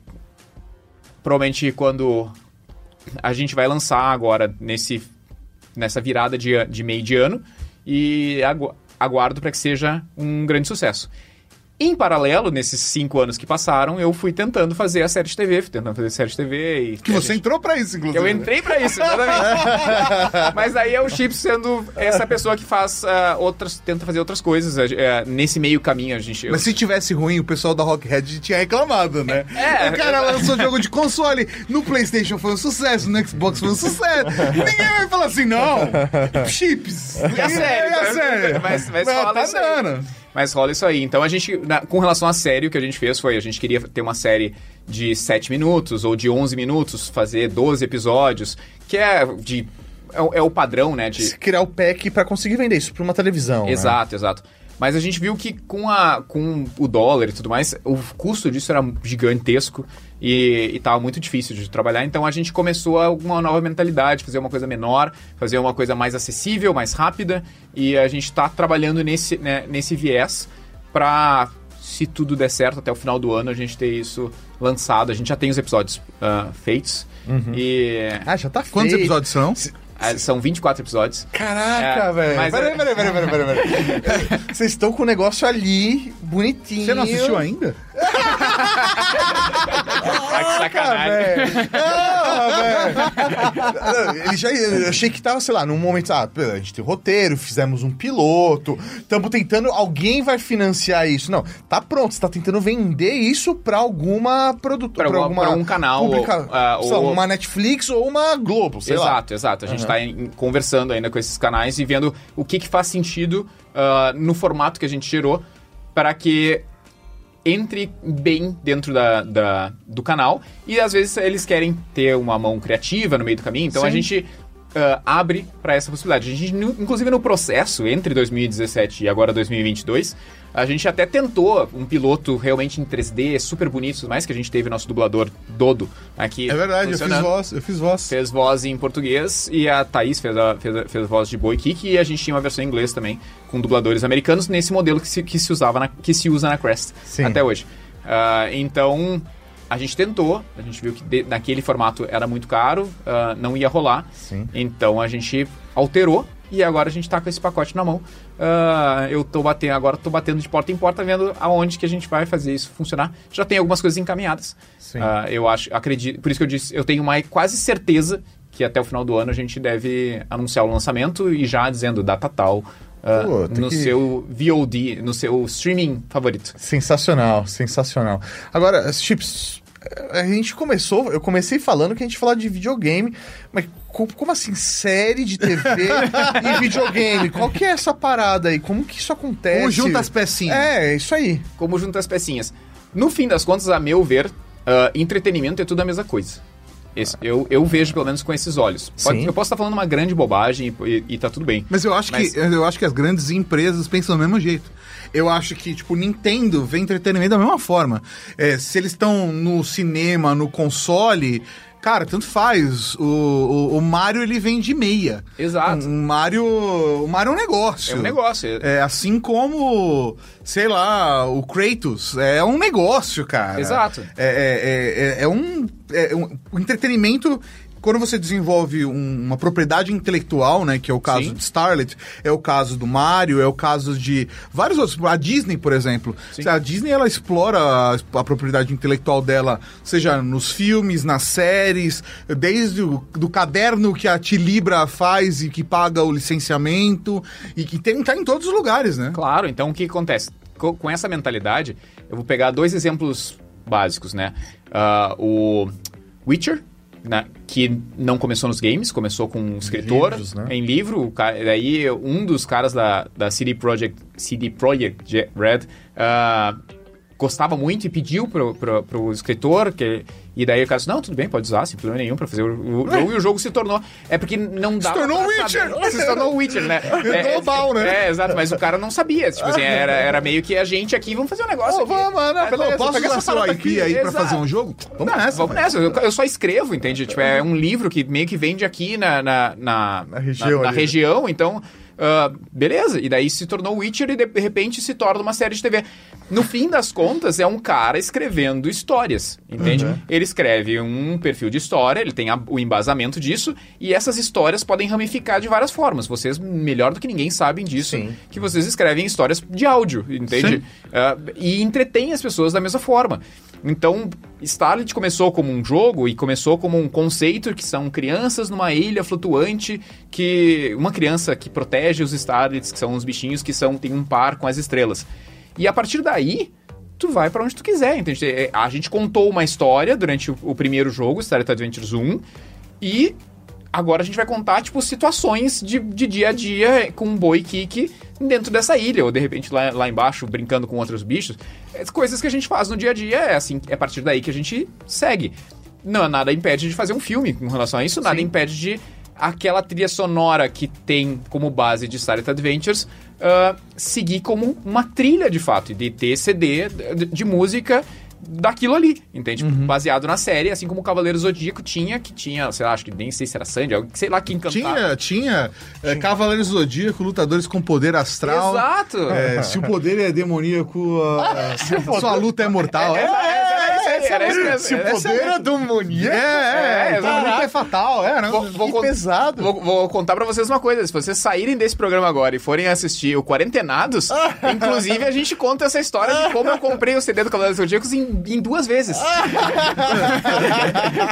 provavelmente quando a gente vai lançar agora nesse nessa virada de, de meio de ano e agu- aguardo para que seja um grande sucesso. Em paralelo, nesses cinco anos que passaram, eu fui tentando fazer a série de TV, fui tentando fazer série de TV e Que a você gente- entrou pra isso, inclusive. eu entrei pra isso, exatamente. [LAUGHS] Mas aí é o Chips sendo essa pessoa que faz ah, outras, tenta fazer outras coisas. ah, nesse meio caminho a gente. eu- Mas se tivesse ruim, o pessoal da Rockhead tinha reclamado, né? É. o cara lançou jogo de console, no PlayStation foi um sucesso, no Xbox foi um sucesso. Ninguém vai falar assim, não. Chips. É a série, É a mas- série. mas- mas Não, fala tá isso. Mas rola isso aí. Então a gente, na- com relação à série, o que a gente fez foi, a gente queria ter uma série de 7 minutos ou de 11 minutos, fazer 12 episódios, que é de é, o- é o padrão, né, de Criar o pack pra conseguir vender isso pra uma televisão. né? Exato, exato. Mas a gente viu que com, a, com o dólar e tudo mais, o custo disso era gigantesco e, e tava muito difícil de trabalhar. Então a gente começou uma nova mentalidade, fazer uma coisa menor, fazer uma coisa mais acessível, mais rápida. E a gente está trabalhando nesse, né, nesse viés para, se tudo der certo, até o final do ano a gente ter isso lançado. A gente já tem os episódios ah, feitos. E Ah, já tá feito. Quantos episódios são? São 24 episódios. Caraca, É, velho. mas Peraí, é- peraí, peraí, peraí, peraí, peraí. [LAUGHS] Vocês estão com o negócio ali, bonitinho. Você não assistiu ainda? Ah, que sacanagem. velho. Ah, velho. Ele já, eu achei que tava, sei lá, num momento, ah, a gente tem roteiro, fizemos um piloto, estamos tentando, alguém vai financiar isso. Não, tá pronto, você tá tentando vender isso pra alguma produtora, Pra alguma- pra um canal, publica- ou, ah, sei lá, ou- uma Netflix ou uma Globo, sei lá. exato, exato. A gente está conversando ainda com esses canais e vendo o que, que faz sentido ah, no formato que a gente gerou para que entre bem dentro da, da- do canal. E às vezes eles querem ter uma mão criativa no meio do caminho, então a Sim. gente ah, abre para essa possibilidade. A gente, inclusive no processo entre 2017 e agora 2022, a gente até tentou um piloto realmente em 3D, super bonito mais, que a gente teve nosso dublador Dodo aqui. É verdade, eu fiz voz, eu fiz voz. fez voz em português e a Thaís fez, a, fez, a- fez voz de Boy Kick e a gente tinha uma versão em inglês também, com dubladores americanos, nesse modelo que se, que se, usava na, que se usa na Crest Sim. até hoje. Ah, então, a gente tentou, a gente viu que de- naquele formato era muito caro, ah, não ia rolar, Sim. então a gente alterou e agora a gente tá com esse pacote na mão. Ah, eu tô batendo, agora tô batendo de porta em porta, vendo aonde que a gente vai fazer isso funcionar. Já tem algumas coisas encaminhadas. Sim. Ah, eu acho, acredito, por isso que eu disse, eu tenho uma quase certeza que até o final do ano a gente deve anunciar o lançamento e já dizendo data tal Pô, tem no que- seu VOD, no seu streaming favorito. Sensacional, sensacional. Agora, Chips, a gente começou, eu comecei falando que a gente falava de videogame, mas co- como assim, série de TV [LAUGHS] e videogame? Qual que é essa parada aí? Como que isso acontece? Como junta as pecinhas. É, isso aí. Como junta as pecinhas. No fim das contas, a meu ver, ah, entretenimento é tudo a mesma coisa. Esse- eu, eu vejo pelo menos com esses olhos. Pode- eu posso estar falando uma grande bobagem e, e, e tá tudo bem. Mas eu acho, Mas- que, eu acho que as grandes empresas pensam do mesmo jeito. Eu acho que, tipo, Nintendo vê entretenimento da mesma forma. É, se eles estão no cinema, no console, cara, tanto faz. O, o, o Mario, ele vem de meia. Exato. O Mario, o Mario é um negócio. É um negócio. É, assim como, sei lá, o Kratos. É um negócio, cara. Exato. É, é, é, é um, é um- O entretenimento quando você desenvolve um- uma propriedade intelectual, né, que é o caso Sim. de Starlet, é o caso do Mario, é o caso de vários outros, a Disney, por exemplo. Sim. A Disney ela explora a, a propriedade intelectual dela, seja nos filmes, nas séries, desde o do caderno que a Tilibra faz e que paga o licenciamento e que tem tá em todos os lugares, né? Claro, então o que acontece? Co- Com essa mentalidade, eu vou pegar dois exemplos básicos, né? Ah, o Witcher, né, que não começou nos games, começou com um escritor livros, né? em livro. Daí um dos caras da, da CD Projekt, CD Projekt Red ah, gostava muito e pediu pro, pro, pro escritor que e daí o cara disse, não, tudo bem, pode usar, sem problema nenhum pra fazer o, o jogo, e o jogo se tornou... É porque não dá tornou Witcher! Se tornou Witcher, né? [LAUGHS] É, global, né? É, exato, mas o cara não sabia. Tipo assim, era, era meio que a gente aqui, vamos fazer um negócio aqui. vamos, mano, Ah, beleza, posso pega usar essa seu IP aí pra Exato. fazer um jogo? Vamos Não, nessa. Vamos mano. nessa. Eu, eu só escrevo, entende? Tipo, é um livro que meio que vende aqui na, na, na, Na região na- na ali. região, então. Ah, beleza, e daí se tornou Witcher e de repente se torna uma série de TV. No fim das contas, é um cara escrevendo histórias, entende? Uhum. Ele escreve um perfil de história, ele tem a- o embasamento disso, e essas histórias podem ramificar de várias formas. Vocês, melhor do que ninguém, sabem disso, Sim. que vocês escrevem histórias de áudio, entende? Ah, e entretém as pessoas da mesma forma. Então, Starlit começou como um jogo e começou como um conceito que são crianças numa ilha flutuante que uma criança que protege os Starlits, que são os bichinhos que são tem um par com as estrelas. E a partir daí, tu vai pra onde tu quiser, entende? É, A gente contou uma história durante o, o primeiro jogo, Starlit Adventures 1, e agora a gente vai contar, tipo, situações de, de dia a dia com um boi kick dentro dessa ilha, ou de repente lá, lá embaixo brincando com outros bichos. É, coisas que a gente faz no dia a dia, é assim, é a partir daí que a gente segue. Não, nada impede de fazer um filme com relação a isso, nada impede de aquela trilha sonora que tem como base de Starlet Adventures ah, seguir como uma trilha de fato, de ter CD de, de música daquilo ali, entende? Uhum. Baseado na série, assim como o Cavaleiro Zodíaco tinha, que tinha, sei lá, acho que nem sei se era Sandy, sei lá quem cantava. Tinha, tinha, é, Cavaleiros do Zodíaco, lutadores com poder astral. Exato! É, se o poder é demoníaco, a, a sua luta é mortal. É, É, é, é, era isso mesmo, Se o era poder é demoníaco. é, é, É, então é fatal. É, não, Vou- vou con- pesado. Vou, vou contar pra vocês uma coisa. Se vocês saírem desse programa agora e forem assistir o Quarentenados, inclusive a gente conta essa história de como eu comprei o CD do Cavaleiro dos Zodíacos em, em duas vezes. [LAUGHS]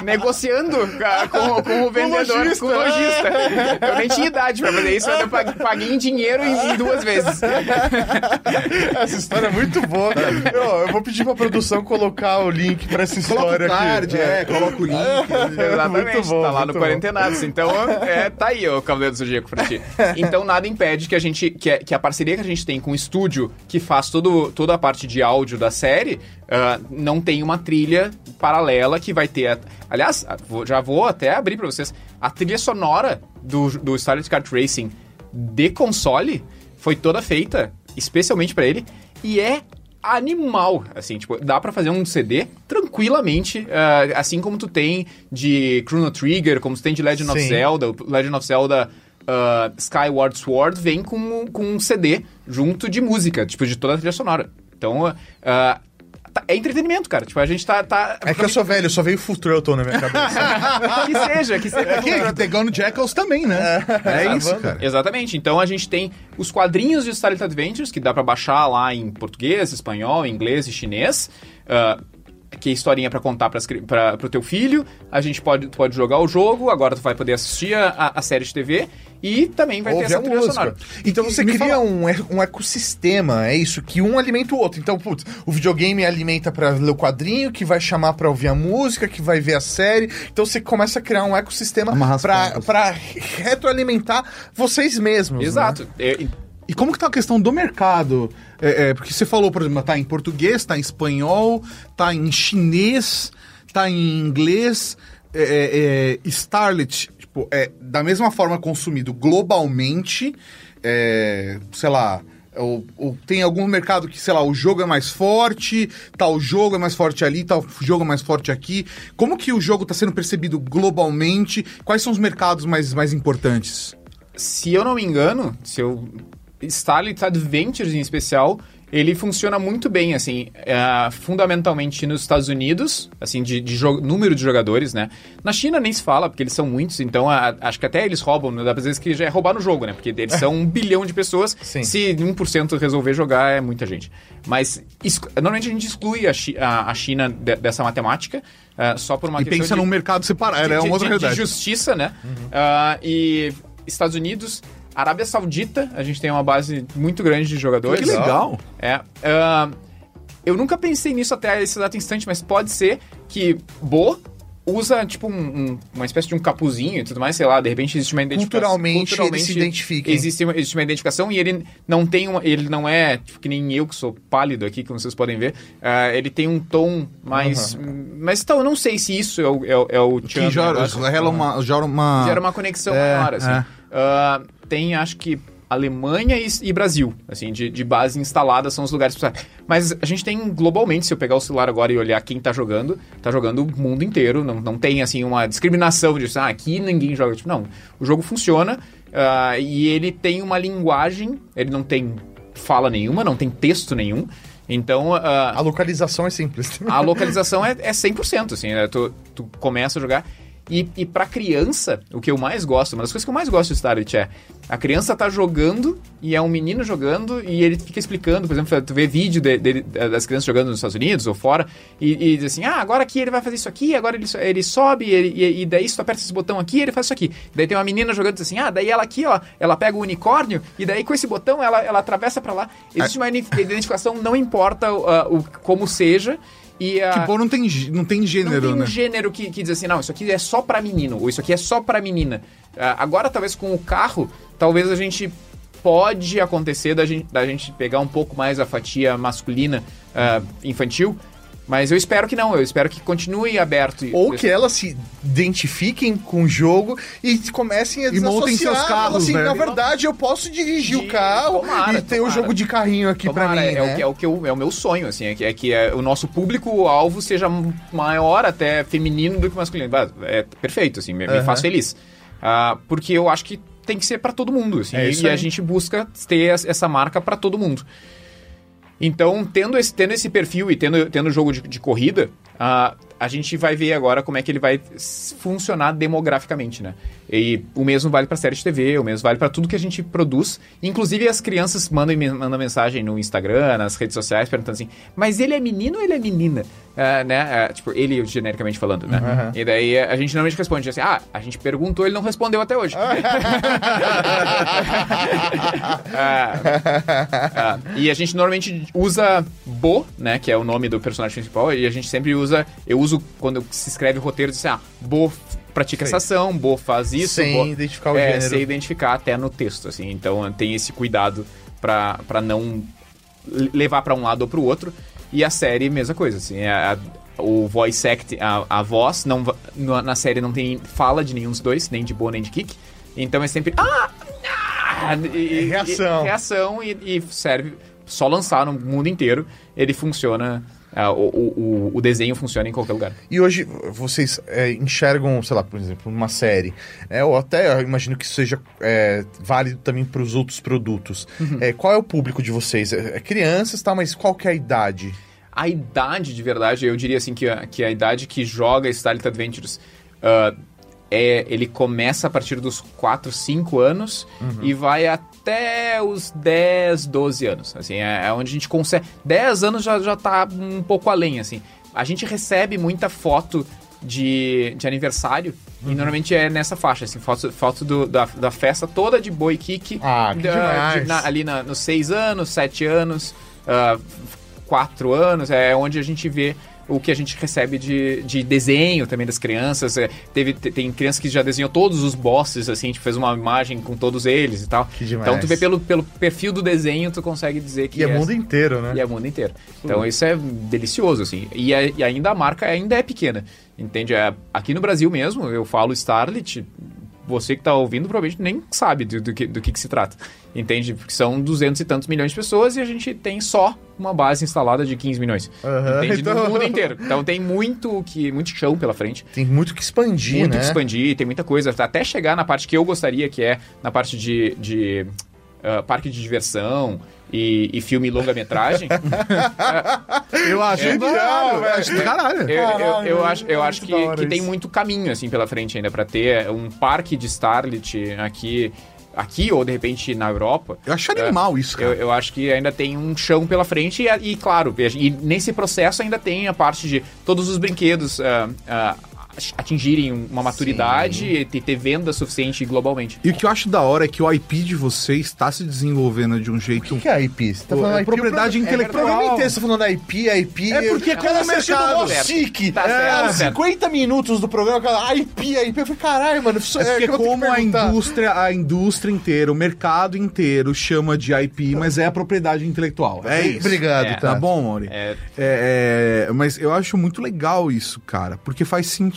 Negociando ca- com, com o vendedor, lojista. com o lojista. Eu nem tinha idade pra fazer isso, mas eu paguei, em dinheiro em, em duas vezes. [LAUGHS] Essa história é muito boa. Eu, eu vou pedir pra produção colocar o link pra essa Coloca história o card, aqui. é, coloca o link. [LAUGHS] Exatamente, Muito bom, tá lá no Quarentenados. Então, é, tá aí o Cavaleiro do Zodíaco pra ti. Então, nada impede que a gente, que, a- que a parceria que a gente tem com o estúdio que faz todo, toda a parte de áudio da série, ah, não tem uma trilha paralela que vai ter... a- aliás, já vou até abrir pra vocês. A trilha sonora do, do Starlet Kart Racing de console foi toda feita especialmente pra ele e é animal, assim, tipo, dá pra fazer um CD tranquilamente, ah, assim como tu tem de Chrono Trigger, como tu tem de Legend of Sim. Zelda, o Legend of Zelda ah, Skyward Sword vem com, com um CD junto de música, tipo, de toda a trilha sonora. Então, ah, tá- é entretenimento, cara, tipo, a gente tá... tá É que eu sou velho, só veio Full Throttle na minha cabeça. [LAUGHS] que seja, que seja. Aqui, que tem Gone Jackals também, né? É, isso, cara. Exatamente. Então a gente tem os quadrinhos de Starlit Adventures, que dá pra baixar lá em português, espanhol, inglês e chinês. ah, que é historinha pra contar pra, pro teu filho. A gente pode, pode jogar o jogo, agora tu vai poder assistir a, a série de TV e também vai ter Ouvir essa trilha música. sonora. Então você Me cria fala- um, um ecossistema, é isso, que um alimenta o outro. Então, putz, o videogame alimenta pra ler o quadrinho, que vai chamar pra ouvir a música, que vai ver a série. Então você começa a criar um ecossistema pra retroalimentar vocês mesmos. né? Exato. É, E como que tá a questão do mercado? É, é, porque você falou, por exemplo, tá em português, tá em espanhol, tá em chinês, tá em inglês. É, é, é, Starlet, tipo, é da mesma forma consumido globalmente, é, sei lá, ou, ou tem algum mercado que, sei lá, o jogo é mais forte, tal jogo é mais forte ali, tal jogo é mais forte aqui. Como que o jogo está sendo percebido globalmente? Quais são os mercados mais, mais importantes? se eu não me engano, se eu Starlit Adventures em especial, ele funciona muito bem, assim, é, fundamentalmente nos Estados Unidos, assim, de, de número de jogadores, né? Na China nem se fala, porque eles são muitos, então a- acho que até eles roubam, né? dá pra dizer que já é roubar no jogo, né? Porque eles são um bilhão de pessoas, Sim. se 1% resolver jogar é muita gente. Mas normalmente a gente exclui a, Chi- a- a China de- dessa matemática, é, só por uma E questão pensa de- num mercado separado, é de, uma outra de- de realidade. justiça, né? Ah, e Estados Unidos, Arábia Saudita, a gente tem uma base muito grande de jogadores. Que legal. É. ah, eu nunca pensei nisso até esse exato instante, mas pode ser que Bo usa, tipo, um- um- uma espécie de um capuzinho e tudo mais, sei lá, de repente existe uma identificação. Culturalmente, eles se identifiquem. Existe uma, existe uma identificação e ele não tem uma, ele não é, tipo, que nem eu que sou pálido aqui, como vocês podem ver, ah, ele tem um tom mais... Mas então, eu não sei se isso é o, é é o Que Chan gera uma, gera uma... Gera uma conexão É, maior, assim. é. Ah, tem, acho que, Alemanha e, e Brasil, assim, de, de base instalada são os lugares. Mas a gente tem globalmente, se eu pegar o celular agora e olhar quem tá jogando, tá jogando o mundo inteiro, não, não tem, assim, uma discriminação de, ah, aqui ninguém joga. Tipo, não, o jogo funciona ah, e ele tem uma linguagem, ele não tem fala nenhuma, não tem texto nenhum, então... ah, A localização é simples. a localização é, é 100%, assim, né? Tu, tu começa a jogar. E, e pra criança, o que eu mais gosto, uma das coisas que eu mais gosto de Starlet é a criança tá jogando e é um menino jogando e ele fica explicando, por exemplo, tu vê vídeo de- dele- das crianças jogando nos Estados Unidos ou fora e, e diz assim, ah, agora aqui ele vai fazer isso aqui, agora ele, ele sobe ele- e, e daí se tu aperta esse botão aqui, ele faz isso aqui. Daí tem uma menina jogando e diz assim, ah, daí ela aqui, ó, ela pega o unicórnio e daí com esse botão ela, ela atravessa pra lá. Existe uma identificação, não importa uh, o, como seja, e a... Que bom, não tem, não tem gênero, Não tem né? um gênero que, que diz assim, não, isso aqui é só pra menino, ou isso aqui é só pra menina. Ah, agora, talvez com o carro, talvez a gente pode acontecer da gente, da gente pegar um pouco mais a fatia masculina ah, infantil, mas eu espero que não, eu espero que continue aberto. Ou que elas se identifiquem com o jogo e comecem a E montem desassociar. seus carros, assim, né? Na verdade, eu posso dirigir De- o carro tomara, e ter o jogo de carrinho aqui pra Tomara, mim, é, né? o que, é, o que eu- é o meu sonho, assim, é que, é que é, o nosso público-alvo seja maior, até feminino, do que masculino. É perfeito, assim, me, me Aham. faz feliz. Ah, porque eu acho que tem que ser pra todo mundo, assim, É e, isso e a gente busca ter es- essa marca pra todo mundo. Então, tendo esse, tendo esse perfil e tendo, tendo jogo de, de corrida, ah, a gente vai ver agora como é que ele vai funcionar demograficamente, né? E o mesmo vale para série de TV, o mesmo vale para tudo que a gente produz. Inclusive, as crianças mandam, mandam mensagem no Instagram, nas redes sociais, perguntando assim: mas ele é menino ou ele é menina? Ah, né? Ah, tipo, ele genericamente falando, né? Uhum. E daí a gente normalmente responde assim: ah, a gente perguntou, ele não respondeu até hoje. [LAUGHS] Ah, e a gente normalmente usa Bo, né? Que é o nome do personagem principal. E a gente sempre usa. Eu uso quando se escreve o roteiro, diz assim, ah, Bo pratica essa ação, Bo faz isso. Sem Bo... identificar o é, gênero. Sem identificar até no texto, assim. Então tem esse cuidado pra não le- levar pra um lado ou pro outro. E a série, mesma coisa, assim. a- a- o voice act, a, a voz, não, na série não tem fala de nenhum dos dois, nem de Bo nem de Kick. Então é sempre. Ah! ah e- e- reação. e- reação e, e serve só lançar no mundo inteiro. Ele funciona. Ah, o, o, o- desenho funciona em qualquer lugar. E hoje vocês é, enxergam, sei lá, por exemplo, uma série, né, ou até eu imagino que isso seja é, válido também para os outros produtos. Uhum. É, qual é o público de vocês? É, é crianças, tá? Mas qual que é a idade? A idade, de verdade, eu diria assim que a, que a idade que joga Starlit Adventures ah, é, ele começa a partir dos 4, 5 anos e vai até os 10, 12 anos. Assim, é, é onde a gente consegue. 10 anos já, já tá um pouco além, assim. A gente recebe muita foto de, de aniversário e normalmente é nessa faixa, assim, foto, foto do- da, da festa toda de boi kick. Ah, que da- de- na- ali na- nos 6 anos, 7 anos, ah, quatro anos, é onde a gente vê o que a gente recebe de, de desenho também das crianças. É, teve, te- tem criança que já desenhou todos os bosses, assim, a gente fez uma imagem com todos eles e tal. Que demais. Então tu vê pelo, pelo perfil do desenho, tu consegue dizer que E é mundo inteiro, né? e é o mundo inteiro. Então isso é delicioso, assim. E, é- e ainda a marca ainda é pequena. Entende? É, aqui no Brasil mesmo, eu falo Starlit, você que tá ouvindo provavelmente nem sabe do, do que, do que, que se trata. Entende? Porque são duzentos e tantos milhões de pessoas e a gente tem só uma base instalada de 15 milhões. Aham, Entende? então- No mundo inteiro. Então tem muito, que, muito chão pela frente. Tem muito que expandir, muito né? que expandir, tem muita coisa. Até chegar na parte que eu gostaria, que é na parte de... de ah, parque de diversão e, e filme longa-metragem, [LAUGHS] Eu acho É. do caralho. Eu acho do caralho. eu, eu, eu Caralho, acho, eu acho que, que tem muito caminho assim pela frente ainda pra ter um parque de Starlit aqui, aqui ou de repente na Europa. Eu acho animal isso, Eu, cara. eu acho que ainda tem um chão pela frente e, e, claro, veja, e nesse processo ainda tem a parte de todos os brinquedos ah, ah, atingirem uma maturidade e ter- venda suficiente globalmente. E o que eu acho da hora é que o IP de vocês está se desenvolvendo de um O jeito. que, que é IP? Você tá falando é IP, propriedade o pro- intelectual. O programa inteiro você tá falando IP, IP. É porque eu, como eu o mercado- mó chique. Tá certo, é, tá certo. 50 minutos do programa, cara, IP, IP. Eu falei, caralho, mano. Isso É porque que eu vou ter que como a indústria, a indústria inteira, o mercado inteiro chama de IP, mas é a propriedade intelectual. É isso. Obrigado, É. tá. Tá bom, Mauri? É, É, é, mas eu acho muito legal isso, cara, porque faz sentido,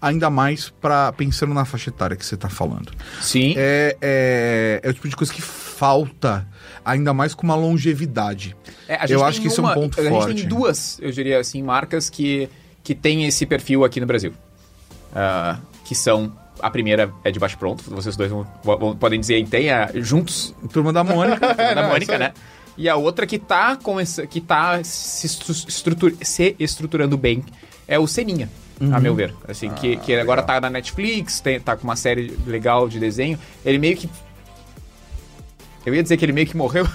ainda mais para pensando na faixa etária que você tá falando. sim. É, é, é o tipo de coisa que falta, ainda mais com uma longevidade. É, a eu acho que isso é um uma- ponto a forte. gente tem duas, eu diria assim, marcas que, que tem esse perfil aqui no Brasil. Ah, que são. A primeira é de baixo pronto, vocês dois vão- vão- podem dizer aí, tem a, juntos, Turma da Mônica. [LAUGHS] da não, Mônica, né? E a outra que tá, com esse, que tá se, estru- estrutur- se estruturando bem é o Seninha, a meu ver. Assim, que, que agora tá na Netflix, tem, tá com uma série legal de desenho. Ele meio que. Eu ia dizer que ele meio que morreu.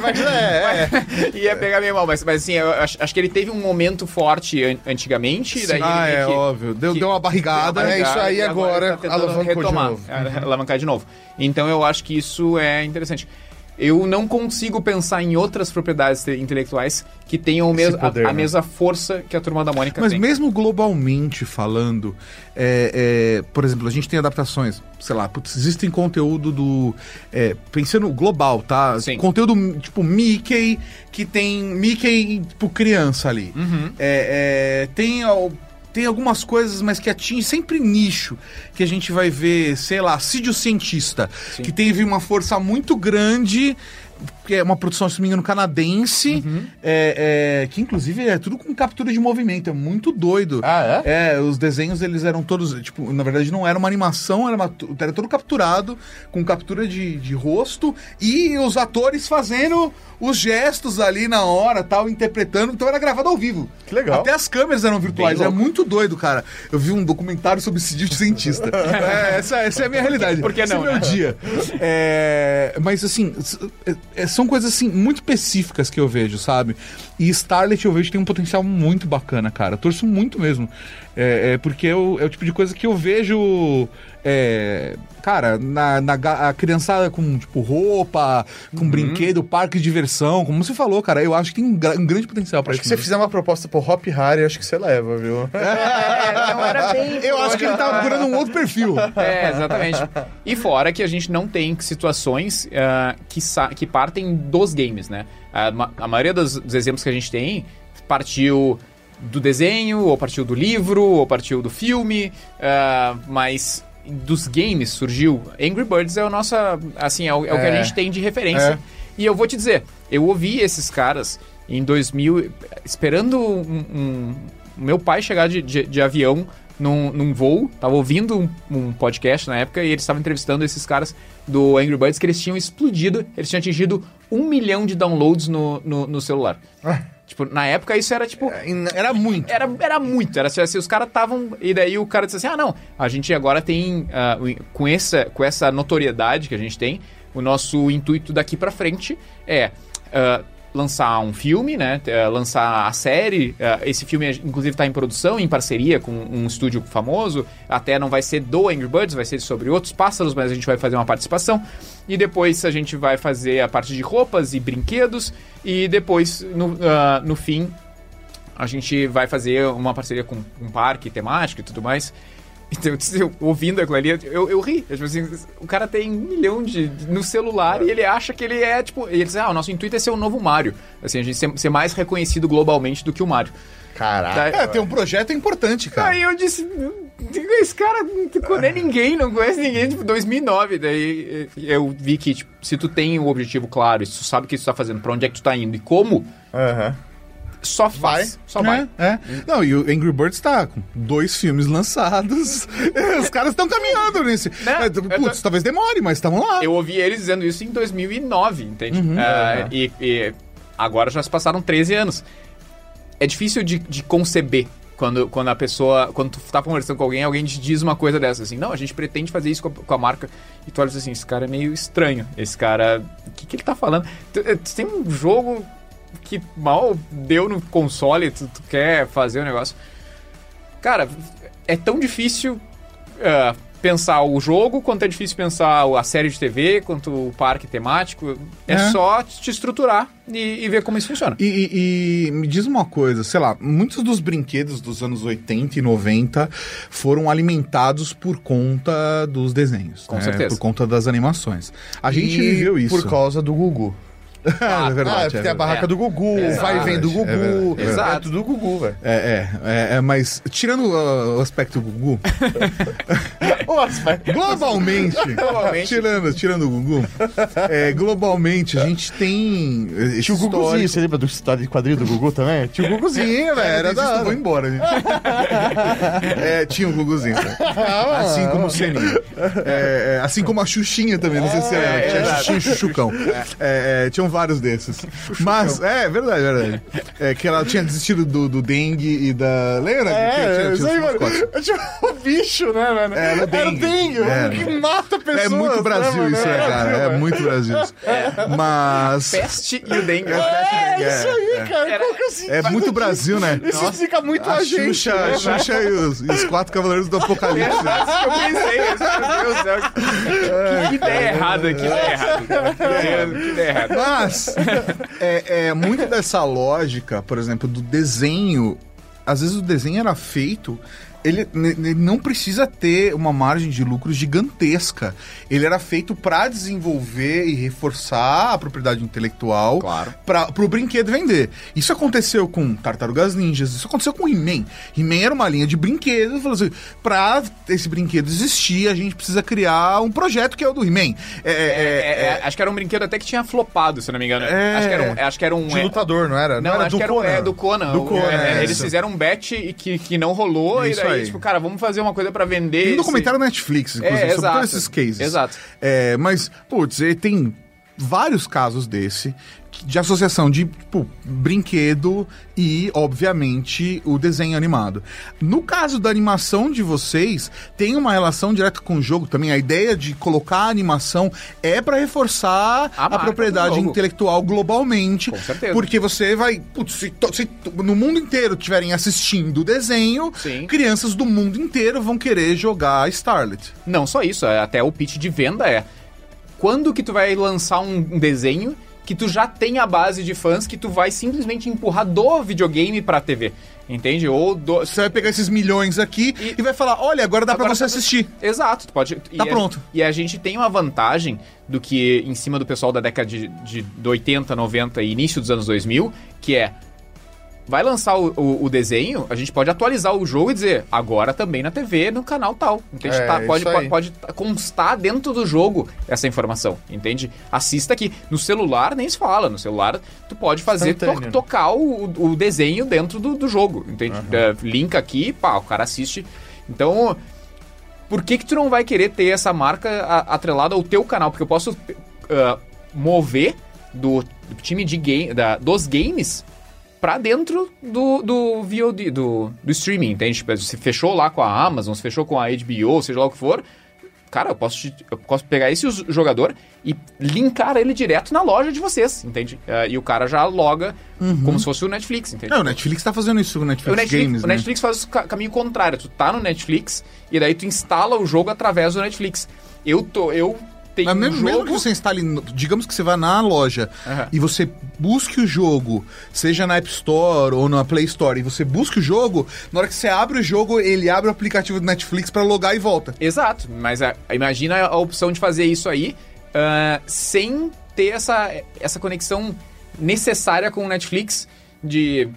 Mas é, é. [LAUGHS] ia pegar meio mal, mas, mas assim, eu acho, acho que ele teve um momento forte an- antigamente. e daí ah, ele é que- óbvio. Deu, que- deu uma barrigada. É isso aí, agora ele tá alavancou de retomar, novo. é, alavancar de novo. Então eu acho que isso é interessante. Eu não consigo pensar em outras propriedades te- intelectuais que tenham mes- a- poder, a, né? mesma força que a Turma da Mônica Mas tem. mesmo globalmente falando, é, é, por exemplo, a gente tem adaptações, sei lá, putz, existem conteúdo do. é, pensando global, tá? Sim. Conteúdo tipo Mickey, que tem Mickey, tipo, criança ali. Uhum. É, é, tem, tem algumas coisas, mas que atingem sempre nicho. Que a gente vai ver, sei lá, Cídio Cientista, Sim. que teve uma força muito grande. Que é uma produção, se não canadense, Uhum. é, é, que inclusive é tudo com captura de movimento, é muito doido. Ah, é? É, os desenhos eles eram todos, tipo, na verdade não era uma animação, era, uma, era todo capturado, com captura de, de rosto, e os atores fazendo os gestos ali na hora, tal, interpretando, então era gravado ao vivo. Que legal. Até as câmeras eram virtuais, é muito doido, cara. Eu vi um documentário sobre Cidinho de cientista. [LAUGHS] É, essa, essa é a minha realidade. Por que Esse é não, o meu né? dia. É, mas assim, é- é- são coisas assim muito específicas que eu vejo, sabe? E Starlet eu vejo tem um potencial muito bacana, cara. Eu torço muito mesmo. É, é porque eu- é o tipo de coisa que eu vejo. é, cara, na, na a criançada com tipo roupa, Uhum. com brinquedo, parque de diversão, como você falou, cara, eu acho que tem um, gra- um grande potencial pra Acho que isso. se você fizer uma proposta pro Hop Harry, acho que você leva, viu? [LAUGHS] É, não era bem. [LAUGHS] Eu acho que ele tá procurando um outro perfil. É, exatamente. E fora que a gente não tem situações ah, que, sa- que partem dos games, né? A, ma- a maioria dos, dos exemplos que a gente tem partiu do desenho, ou partiu do livro, ou partiu do filme, ah, mas dos games surgiu. Angry Birds é o nosso, assim, é o, é o que a É. gente tem de referência. É. E eu vou te dizer, eu ouvi esses caras em 2000, esperando um, um- meu pai chegar de, de- de avião num, num voo, tava ouvindo um, um podcast na época e eles estavam entrevistando esses caras do Angry Birds que eles tinham explodido, eles tinham atingido um milhão de downloads no, no, no celular. Tipo, na época isso era tipo. Era muito. Era, era muito, era assim, os caras estavam. E daí o cara disse assim: ah, não, a gente agora tem. o- com, essa, com essa notoriedade que a gente tem, o nosso intuito daqui pra frente é. ah, lançar um filme, né? eh, Lançar a série. ah, esse filme, inclusive, está em produção, em parceria com um estúdio famoso. Até não vai ser do Angry Birds, vai ser sobre outros pássaros, mas a gente vai fazer uma participação. E depois a gente vai fazer a parte de roupas e brinquedos. E depois, no, ah, no fim, a gente vai fazer uma parceria com um parque temático e tudo mais. Então, eu ouvindo aquilo ali, eu, eu ri. Eu, tipo assim, o cara tem um milhão de, de- no celular e ele acha que ele é, tipo... Ele diz, ah, o nosso intuito é ser o novo Mario. Assim, a gente ser, ser mais reconhecido globalmente do que o Mario. Caraca. É, tem um projeto importante, cara. Aí eu disse, esse cara não conhece ninguém, não conhece ninguém, tipo, 2009. Daí eu vi que, tipo, se tu tem o objetivo claro, se tu sabe o que tu tá fazendo, pra onde é que tu tá indo e como, Aham. Só faz. Só vai. É, é. Não, e o Angry Birds tá com dois filmes lançados. [LAUGHS] Os caras estão caminhando nesse. Né? É, Eu tô- Putz, talvez demore, mas estamos lá. Eu ouvi eles dizendo isso em 2009, entende? Uhum. Ah, e, e agora já se passaram 13 anos. É difícil de, de conceber quando, quando a pessoa. Quando tu tá conversando com alguém, alguém te diz uma coisa dessa, assim, não, a gente pretende fazer isso com a, com a marca. E tu olha assim, esse cara é meio estranho. Esse cara. O que, que ele tá falando? Tu, eh, tu tem um jogo que mal deu no console, tu, tu quer fazer o negócio. Cara, é tão difícil ah, pensar o jogo, quanto é difícil pensar a série de TV, quanto o parque temático. É, É. só te estruturar e, e ver como isso funciona. E, e- e me diz uma coisa, sei lá, muitos dos brinquedos dos anos 80 e 90 foram alimentados por conta dos desenhos. Com né? certeza. Por conta das animações. A gente E viveu isso. Por causa do Gugu. [LAUGHS] é Ah, verdade. porque é tem a barraca É. do Gugu, Exato. vai e vem do É Gugu. é. É tudo do Gugu, velho. É, é, é, é, mas tirando uh, o aspecto Gugu. [LAUGHS] globalmente, [LAUGHS] Globalmente. tirando, tirando o Gugu, é, globalmente a gente tem Tinha o Guguzinho, você lembra do história de quadrinho do Gugu também? Tinha o Guguzinho, [LAUGHS] velho. Era Era da. Vou embora, gente. [LAUGHS] é, tinha o Guguzinho. né? Assim como o Seninho. É, é, assim como a Xuxinha também, não sei se É, é. Tinha exato. Xuxinha e Xuxucão. É, é, tinham vários desses. Mas, é, verdade, verdade. É que ela tinha desistido do, do dengue e da. Lembra? Tinha- É, tinha isso os aí, mano. mascotes. Tinha um bicho, né, mano? É, era Era dengue. dengue, Era. que mata pessoas. É muito Brasil né, isso, né, cara? É muito Brasil isso. Mas. Peste e o dengue. É, É, isso aí, é. cara. Era- Qual que é o sentido É muito? Brasil, né? Isso explica muito a, A gente. Xuxa, né, Xuxa e os, e os quatro cavaleiros do Apocalipse. Exato, isso que eu pensei. Meu Deus do céu. Que, ideia errada, que ideia errada. cara. Que ideia errada. Mas é, é muito dessa lógica, por exemplo, do desenho. Às vezes o desenho era feito. Ele, ele não precisa ter uma margem de lucro gigantesca. Ele era feito para desenvolver e reforçar a propriedade intelectual Claro. para o brinquedo vender. Isso aconteceu com Tartarugas Ninjas, isso aconteceu com He-Man. He-Man era uma linha de brinquedos, falou assim, para esse brinquedo existir, a gente precisa criar um projeto que é o do He-Man. É, é, É, é, é, acho que era um brinquedo até que tinha flopado, se não me engano. É. Acho que era um. Acho que era um De é, lutador, não era? Não, era acho do que era um- Conan. é, do Conan. Do Conan, é, é, eles fizeram um bet e que, que não rolou, Isso e daí, tipo, cara, vamos fazer uma coisa pra vender. Tem um documentário na Netflix, inclusive, É, sobre exato. todos esses cases. Exato. É, mas, putz, ele tem vários casos desse de associação de tipo, brinquedo e, obviamente, o desenho animado. No caso da animação de vocês, tem uma relação direta com o jogo também. A ideia de colocar a animação é para reforçar A a, propriedade intelectual globalmente. Com certeza. Porque você vai. Putz, se, se no mundo inteiro estiverem assistindo o desenho, Sim. crianças do mundo inteiro vão querer jogar Starlet. Não só isso, é, até o pitch de venda é. Quando que tu vai lançar um desenho que tu já tem a base de fãs que tu vai simplesmente empurrar do videogame pra TV? Entende? Ou do. Você vai pegar esses milhões aqui e, E- vai falar: olha, agora dá pra Agora você tá- assistir. Exato, tu pode. e Tá a- pronto. e a gente tem uma vantagem do que em cima do pessoal da década de, de, de 80, 90 e início dos anos 2000, que é. Vai lançar o, o- o desenho, a gente pode atualizar o jogo e dizer, agora também na TV, no canal tal. Entende? É, Tá, pode, pode, pode constar dentro do jogo essa informação, entende? Assista aqui. No celular nem se fala. No celular, tu pode fazer to- Instantâneo. tocar o, o desenho dentro do, do jogo, entende? É, linka aqui, pá, o cara assiste. Então, por que que tu não vai querer ter essa marca atrelada ao teu canal? Porque eu posso ah, mover do, do time de game, da, dos games pra dentro do, do VOD, do, do streaming, entende? Tipo, se fechou lá com a Amazon, se fechou com a HBO, seja lá o que for, cara, eu posso, eu posso pegar esse jogador e linkar ele direto na loja de vocês, entende? Ah, e o cara já loga como se fosse o Netflix, entende? Não, o Netflix tá fazendo isso com o Netflix, O Netflix, Games, o né? Netflix faz o ca- caminho contrário. Tu tá no Netflix e daí tu instala o jogo através do Netflix. Eu tô, eu tenho Mas um mesmo, mesmo jogo. que você instale, digamos que você vá na loja Aham. e você busque o jogo, seja na App Store ou na Play Store, e você busca o jogo, na hora que você abre o jogo, ele abre o aplicativo do Netflix pra logar e volta. Exato, mas a- imagina a opção de fazer isso aí ah, sem ter essa, essa conexão necessária com o Netflix de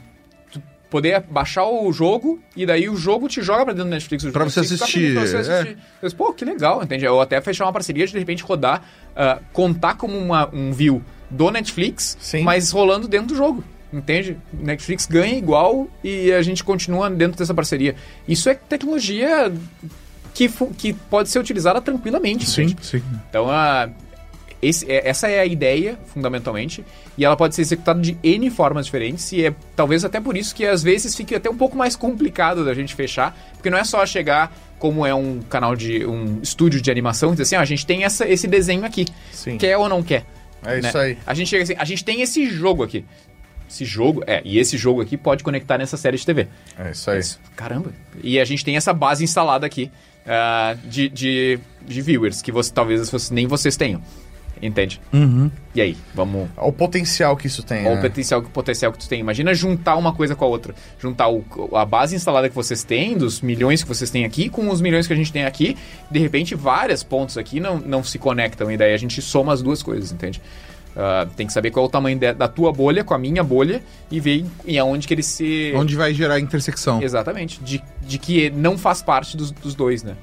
poder baixar o jogo e daí o jogo te joga pra dentro do Netflix. o Pra jogo você Netflix assistir, pra você é. assistir. Eu disse, Pô, que legal, entende? Ou até fechar uma parceria de de repente rodar, ah, contar como uma- um view do Netflix, Sim. mas rolando dentro do jogo. Entende? Netflix ganha igual e a gente continua dentro dessa parceria. Isso é tecnologia que, que pode ser utilizada tranquilamente. Sim, entende? sim. Então, a, esse- é- essa é a ideia, fundamentalmente, e ela pode ser executada de N formas diferentes, e é talvez até por isso que às vezes fique até um pouco mais complicado da gente fechar, porque não é só chegar como é um canal de um estúdio de animação e dizer assim, ó, a gente tem essa, esse desenho aqui, Sim. quer ou não quer? É né? isso aí. A gente chega assim, a gente tem esse jogo aqui. Esse jogo, é, e esse jogo aqui pode conectar nessa série de TV. É isso aí. Isso. Caramba. E a gente tem essa base instalada aqui ah, de, de, de viewers, que você, talvez nem vocês tenham. Entende? E aí, vamos. Olha o potencial que isso tem. Olha o né? potencial, o potencial que tu tem. Imagina juntar uma coisa com a outra. Juntar o- a base instalada que vocês têm, dos milhões que vocês têm aqui, com os milhões que a gente tem aqui. De repente, várias pontos aqui não, não se conectam. E daí a gente soma as duas coisas, entende? Ah, tem que saber qual é o tamanho de- da tua bolha com a minha bolha e ver em aonde que ele se. Onde vai gerar a intersecção. Exatamente. De, de que não faz parte dos, dos dois, né?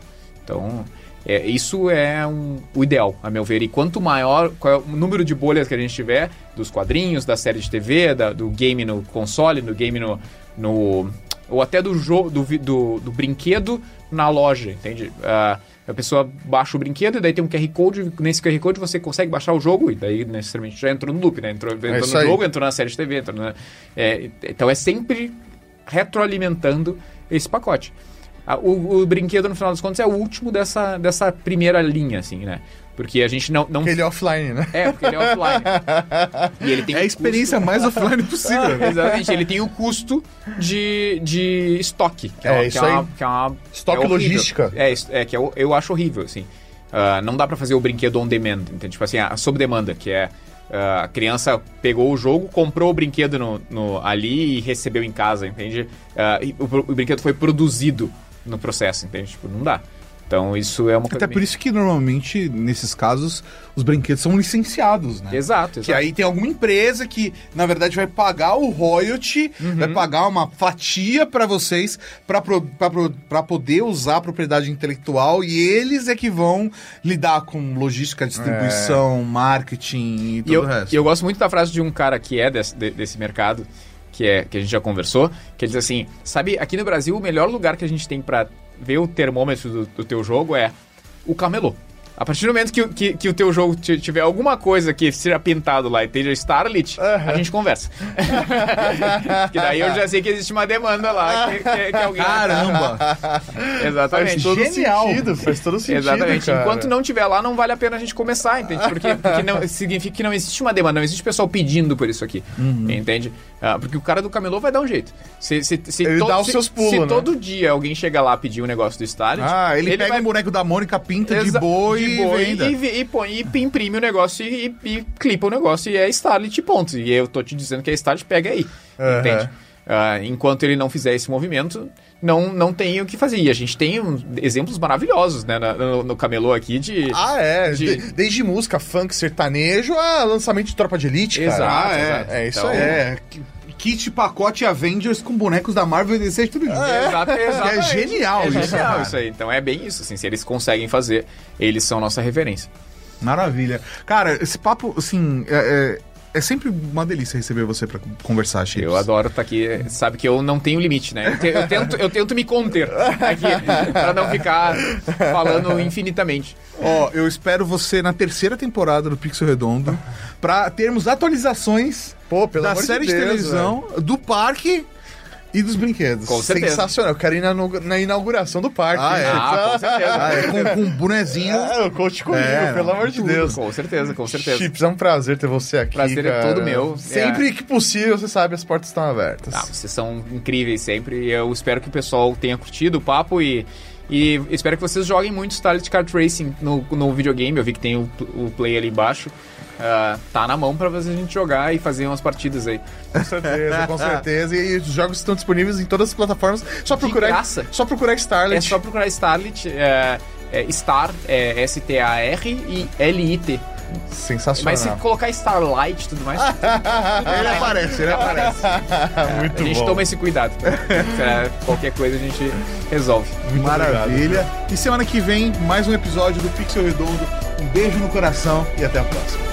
Então, é, isso é um- o ideal, a meu ver. E quanto maior qual é o número de bolhas que a gente tiver, dos quadrinhos, da série de TV, da- do game no console, do game no. no- ou até do jogo, do, do, do brinquedo na loja, entende? Ah, a pessoa baixa o brinquedo e daí tem um QR Code. Nesse QR Code você consegue baixar o jogo e daí necessariamente já entrou no loop, né? Entrou, entrou isso no aí. jogo, entrou na série de TV, entrou na, é, então é sempre retroalimentando esse pacote. O, o brinquedo, no final das contas, é o último dessa, dessa primeira linha, assim, né? Porque a gente não. não Aquele offline, né? É, porque ele é offline. e ele tem É a experiência mais offline possível. custo- [LAUGHS] Exatamente, ele tem o custo de, de estoque. Que É, uma- isso que é uma, aí. que é uma- Estoque é logística. É, é que eu, eu acho horrível, assim. Ah, não dá pra fazer o brinquedo on demand, entende? Tipo assim, a sob demanda, que é ah, a criança pegou o jogo, comprou o brinquedo no, no- ali e recebeu em casa, entende? E o, o brinquedo foi produzido no processo, entende? Tipo, não dá. Então isso é uma coisa. Até por isso que normalmente, nesses casos, os brinquedos são licenciados, né? Exato, Que exato. aí tem alguma empresa que, na verdade, vai pagar o royalty, vai pagar uma fatia pra vocês pra poder usar a propriedade intelectual e eles é que vão lidar com logística, distribuição, marketing e tudo E eu, o resto. e eu gosto muito da frase de um cara que é desse, de- desse mercado, que, é, que a gente já conversou, que ele diz assim: sabe, aqui no Brasil, o melhor lugar que a gente tem pra ver o termômetro do, do teu jogo é o camelô. A partir do momento que, o- que, que o teu jogo ti- tiver alguma coisa que seja pintado lá e esteja Starlit, a gente conversa. [LAUGHS] que daí eu já sei que existe uma demanda lá que, que- que alguém. Caramba! [LAUGHS] Exatamente. Faz todo Genial. sentido, faz todo sentido. Exatamente. cara. Enquanto não tiver lá, não vale a pena a gente começar, entende? Porque, porque não, significa que não existe uma demanda, não existe pessoal pedindo por isso aqui. Uhum. Entende? Ah, porque o cara do camelô vai dar um jeito. Se, se, se Ele to- dá os se- seus pulos, Se né? todo dia alguém chega lá pedir um negócio do Starlet, Ah, ele, pega vai um boneco da Mônica, pinta de Exa- de e venda. e, e, e põe, e imprime o negócio e, e, clipa o negócio e é Starlit, ponto. E eu tô te dizendo que é Starlit, pega aí. Aham. Entende? Ah, enquanto ele não fizer esse movimento, não, não tem o que fazer. E a gente tem um- exemplos maravilhosos né, no, no camelô aqui de. Ah, é. De- De- desde música, funk, sertanejo a lançamento de Tropa de Elite, cara. Exato, Ah, é. exato. É isso Então, aí. É, kit pacote Avengers com bonecos da Marvel e DC tudo junto. Exato, exatamente. É genial é isso, genial cara. isso aí. Então é bem isso, assim, se eles conseguem fazer, eles são nossa referência. Maravilha. Cara, esse papo, assim, é, é- é sempre uma delícia receber você pra conversar, Chips. Eu adoro estar aqui, sabe que eu não tenho limite, né? Eu, te- eu tento, eu tento me conter aqui pra não ficar falando infinitamente. Ó, eu espero você na terceira temporada do Pixel Redondo pra termos atualizações Pô, pelo da amor série de, Deus, televisão, do parque e dos brinquedos. Com certeza. Sensacional. Eu quero ir na, na inauguração do parque. Ah, é? Ah, com certeza. Ah, é, com, com um bonezinho. É, conte comigo, É, pelo amor de tudo. Deus. Com certeza, com certeza. Chips, é um prazer ter você aqui. Prazer é cara. todo meu. Sempre É. que possível, você sabe, as portas estão abertas. Ah, vocês são incríveis sempre eu espero que o pessoal tenha curtido o papo e, e espero que vocês joguem muito Starlet Kart Racing no, no videogame. Eu vi que tem o, o play ali embaixo. Ah, tá na mão pra fazer a gente jogar e fazer umas partidas aí. Com certeza, com certeza. E os jogos estão disponíveis em todas as plataformas. Só procurar, graça. só procurar Starlet. É só procurar Starlit, é, é Star, é S-T-A-R e L-I-T. Sensacional. Mas se colocar Starlight e tudo mais, [LAUGHS] Ele aparece, ele aparece. [LAUGHS] Muito a gente bom. toma esse cuidado. Pra qualquer coisa a gente resolve. Maravilha. E semana que vem, mais um episódio do Pixel Redondo. Um beijo no coração e até a próxima.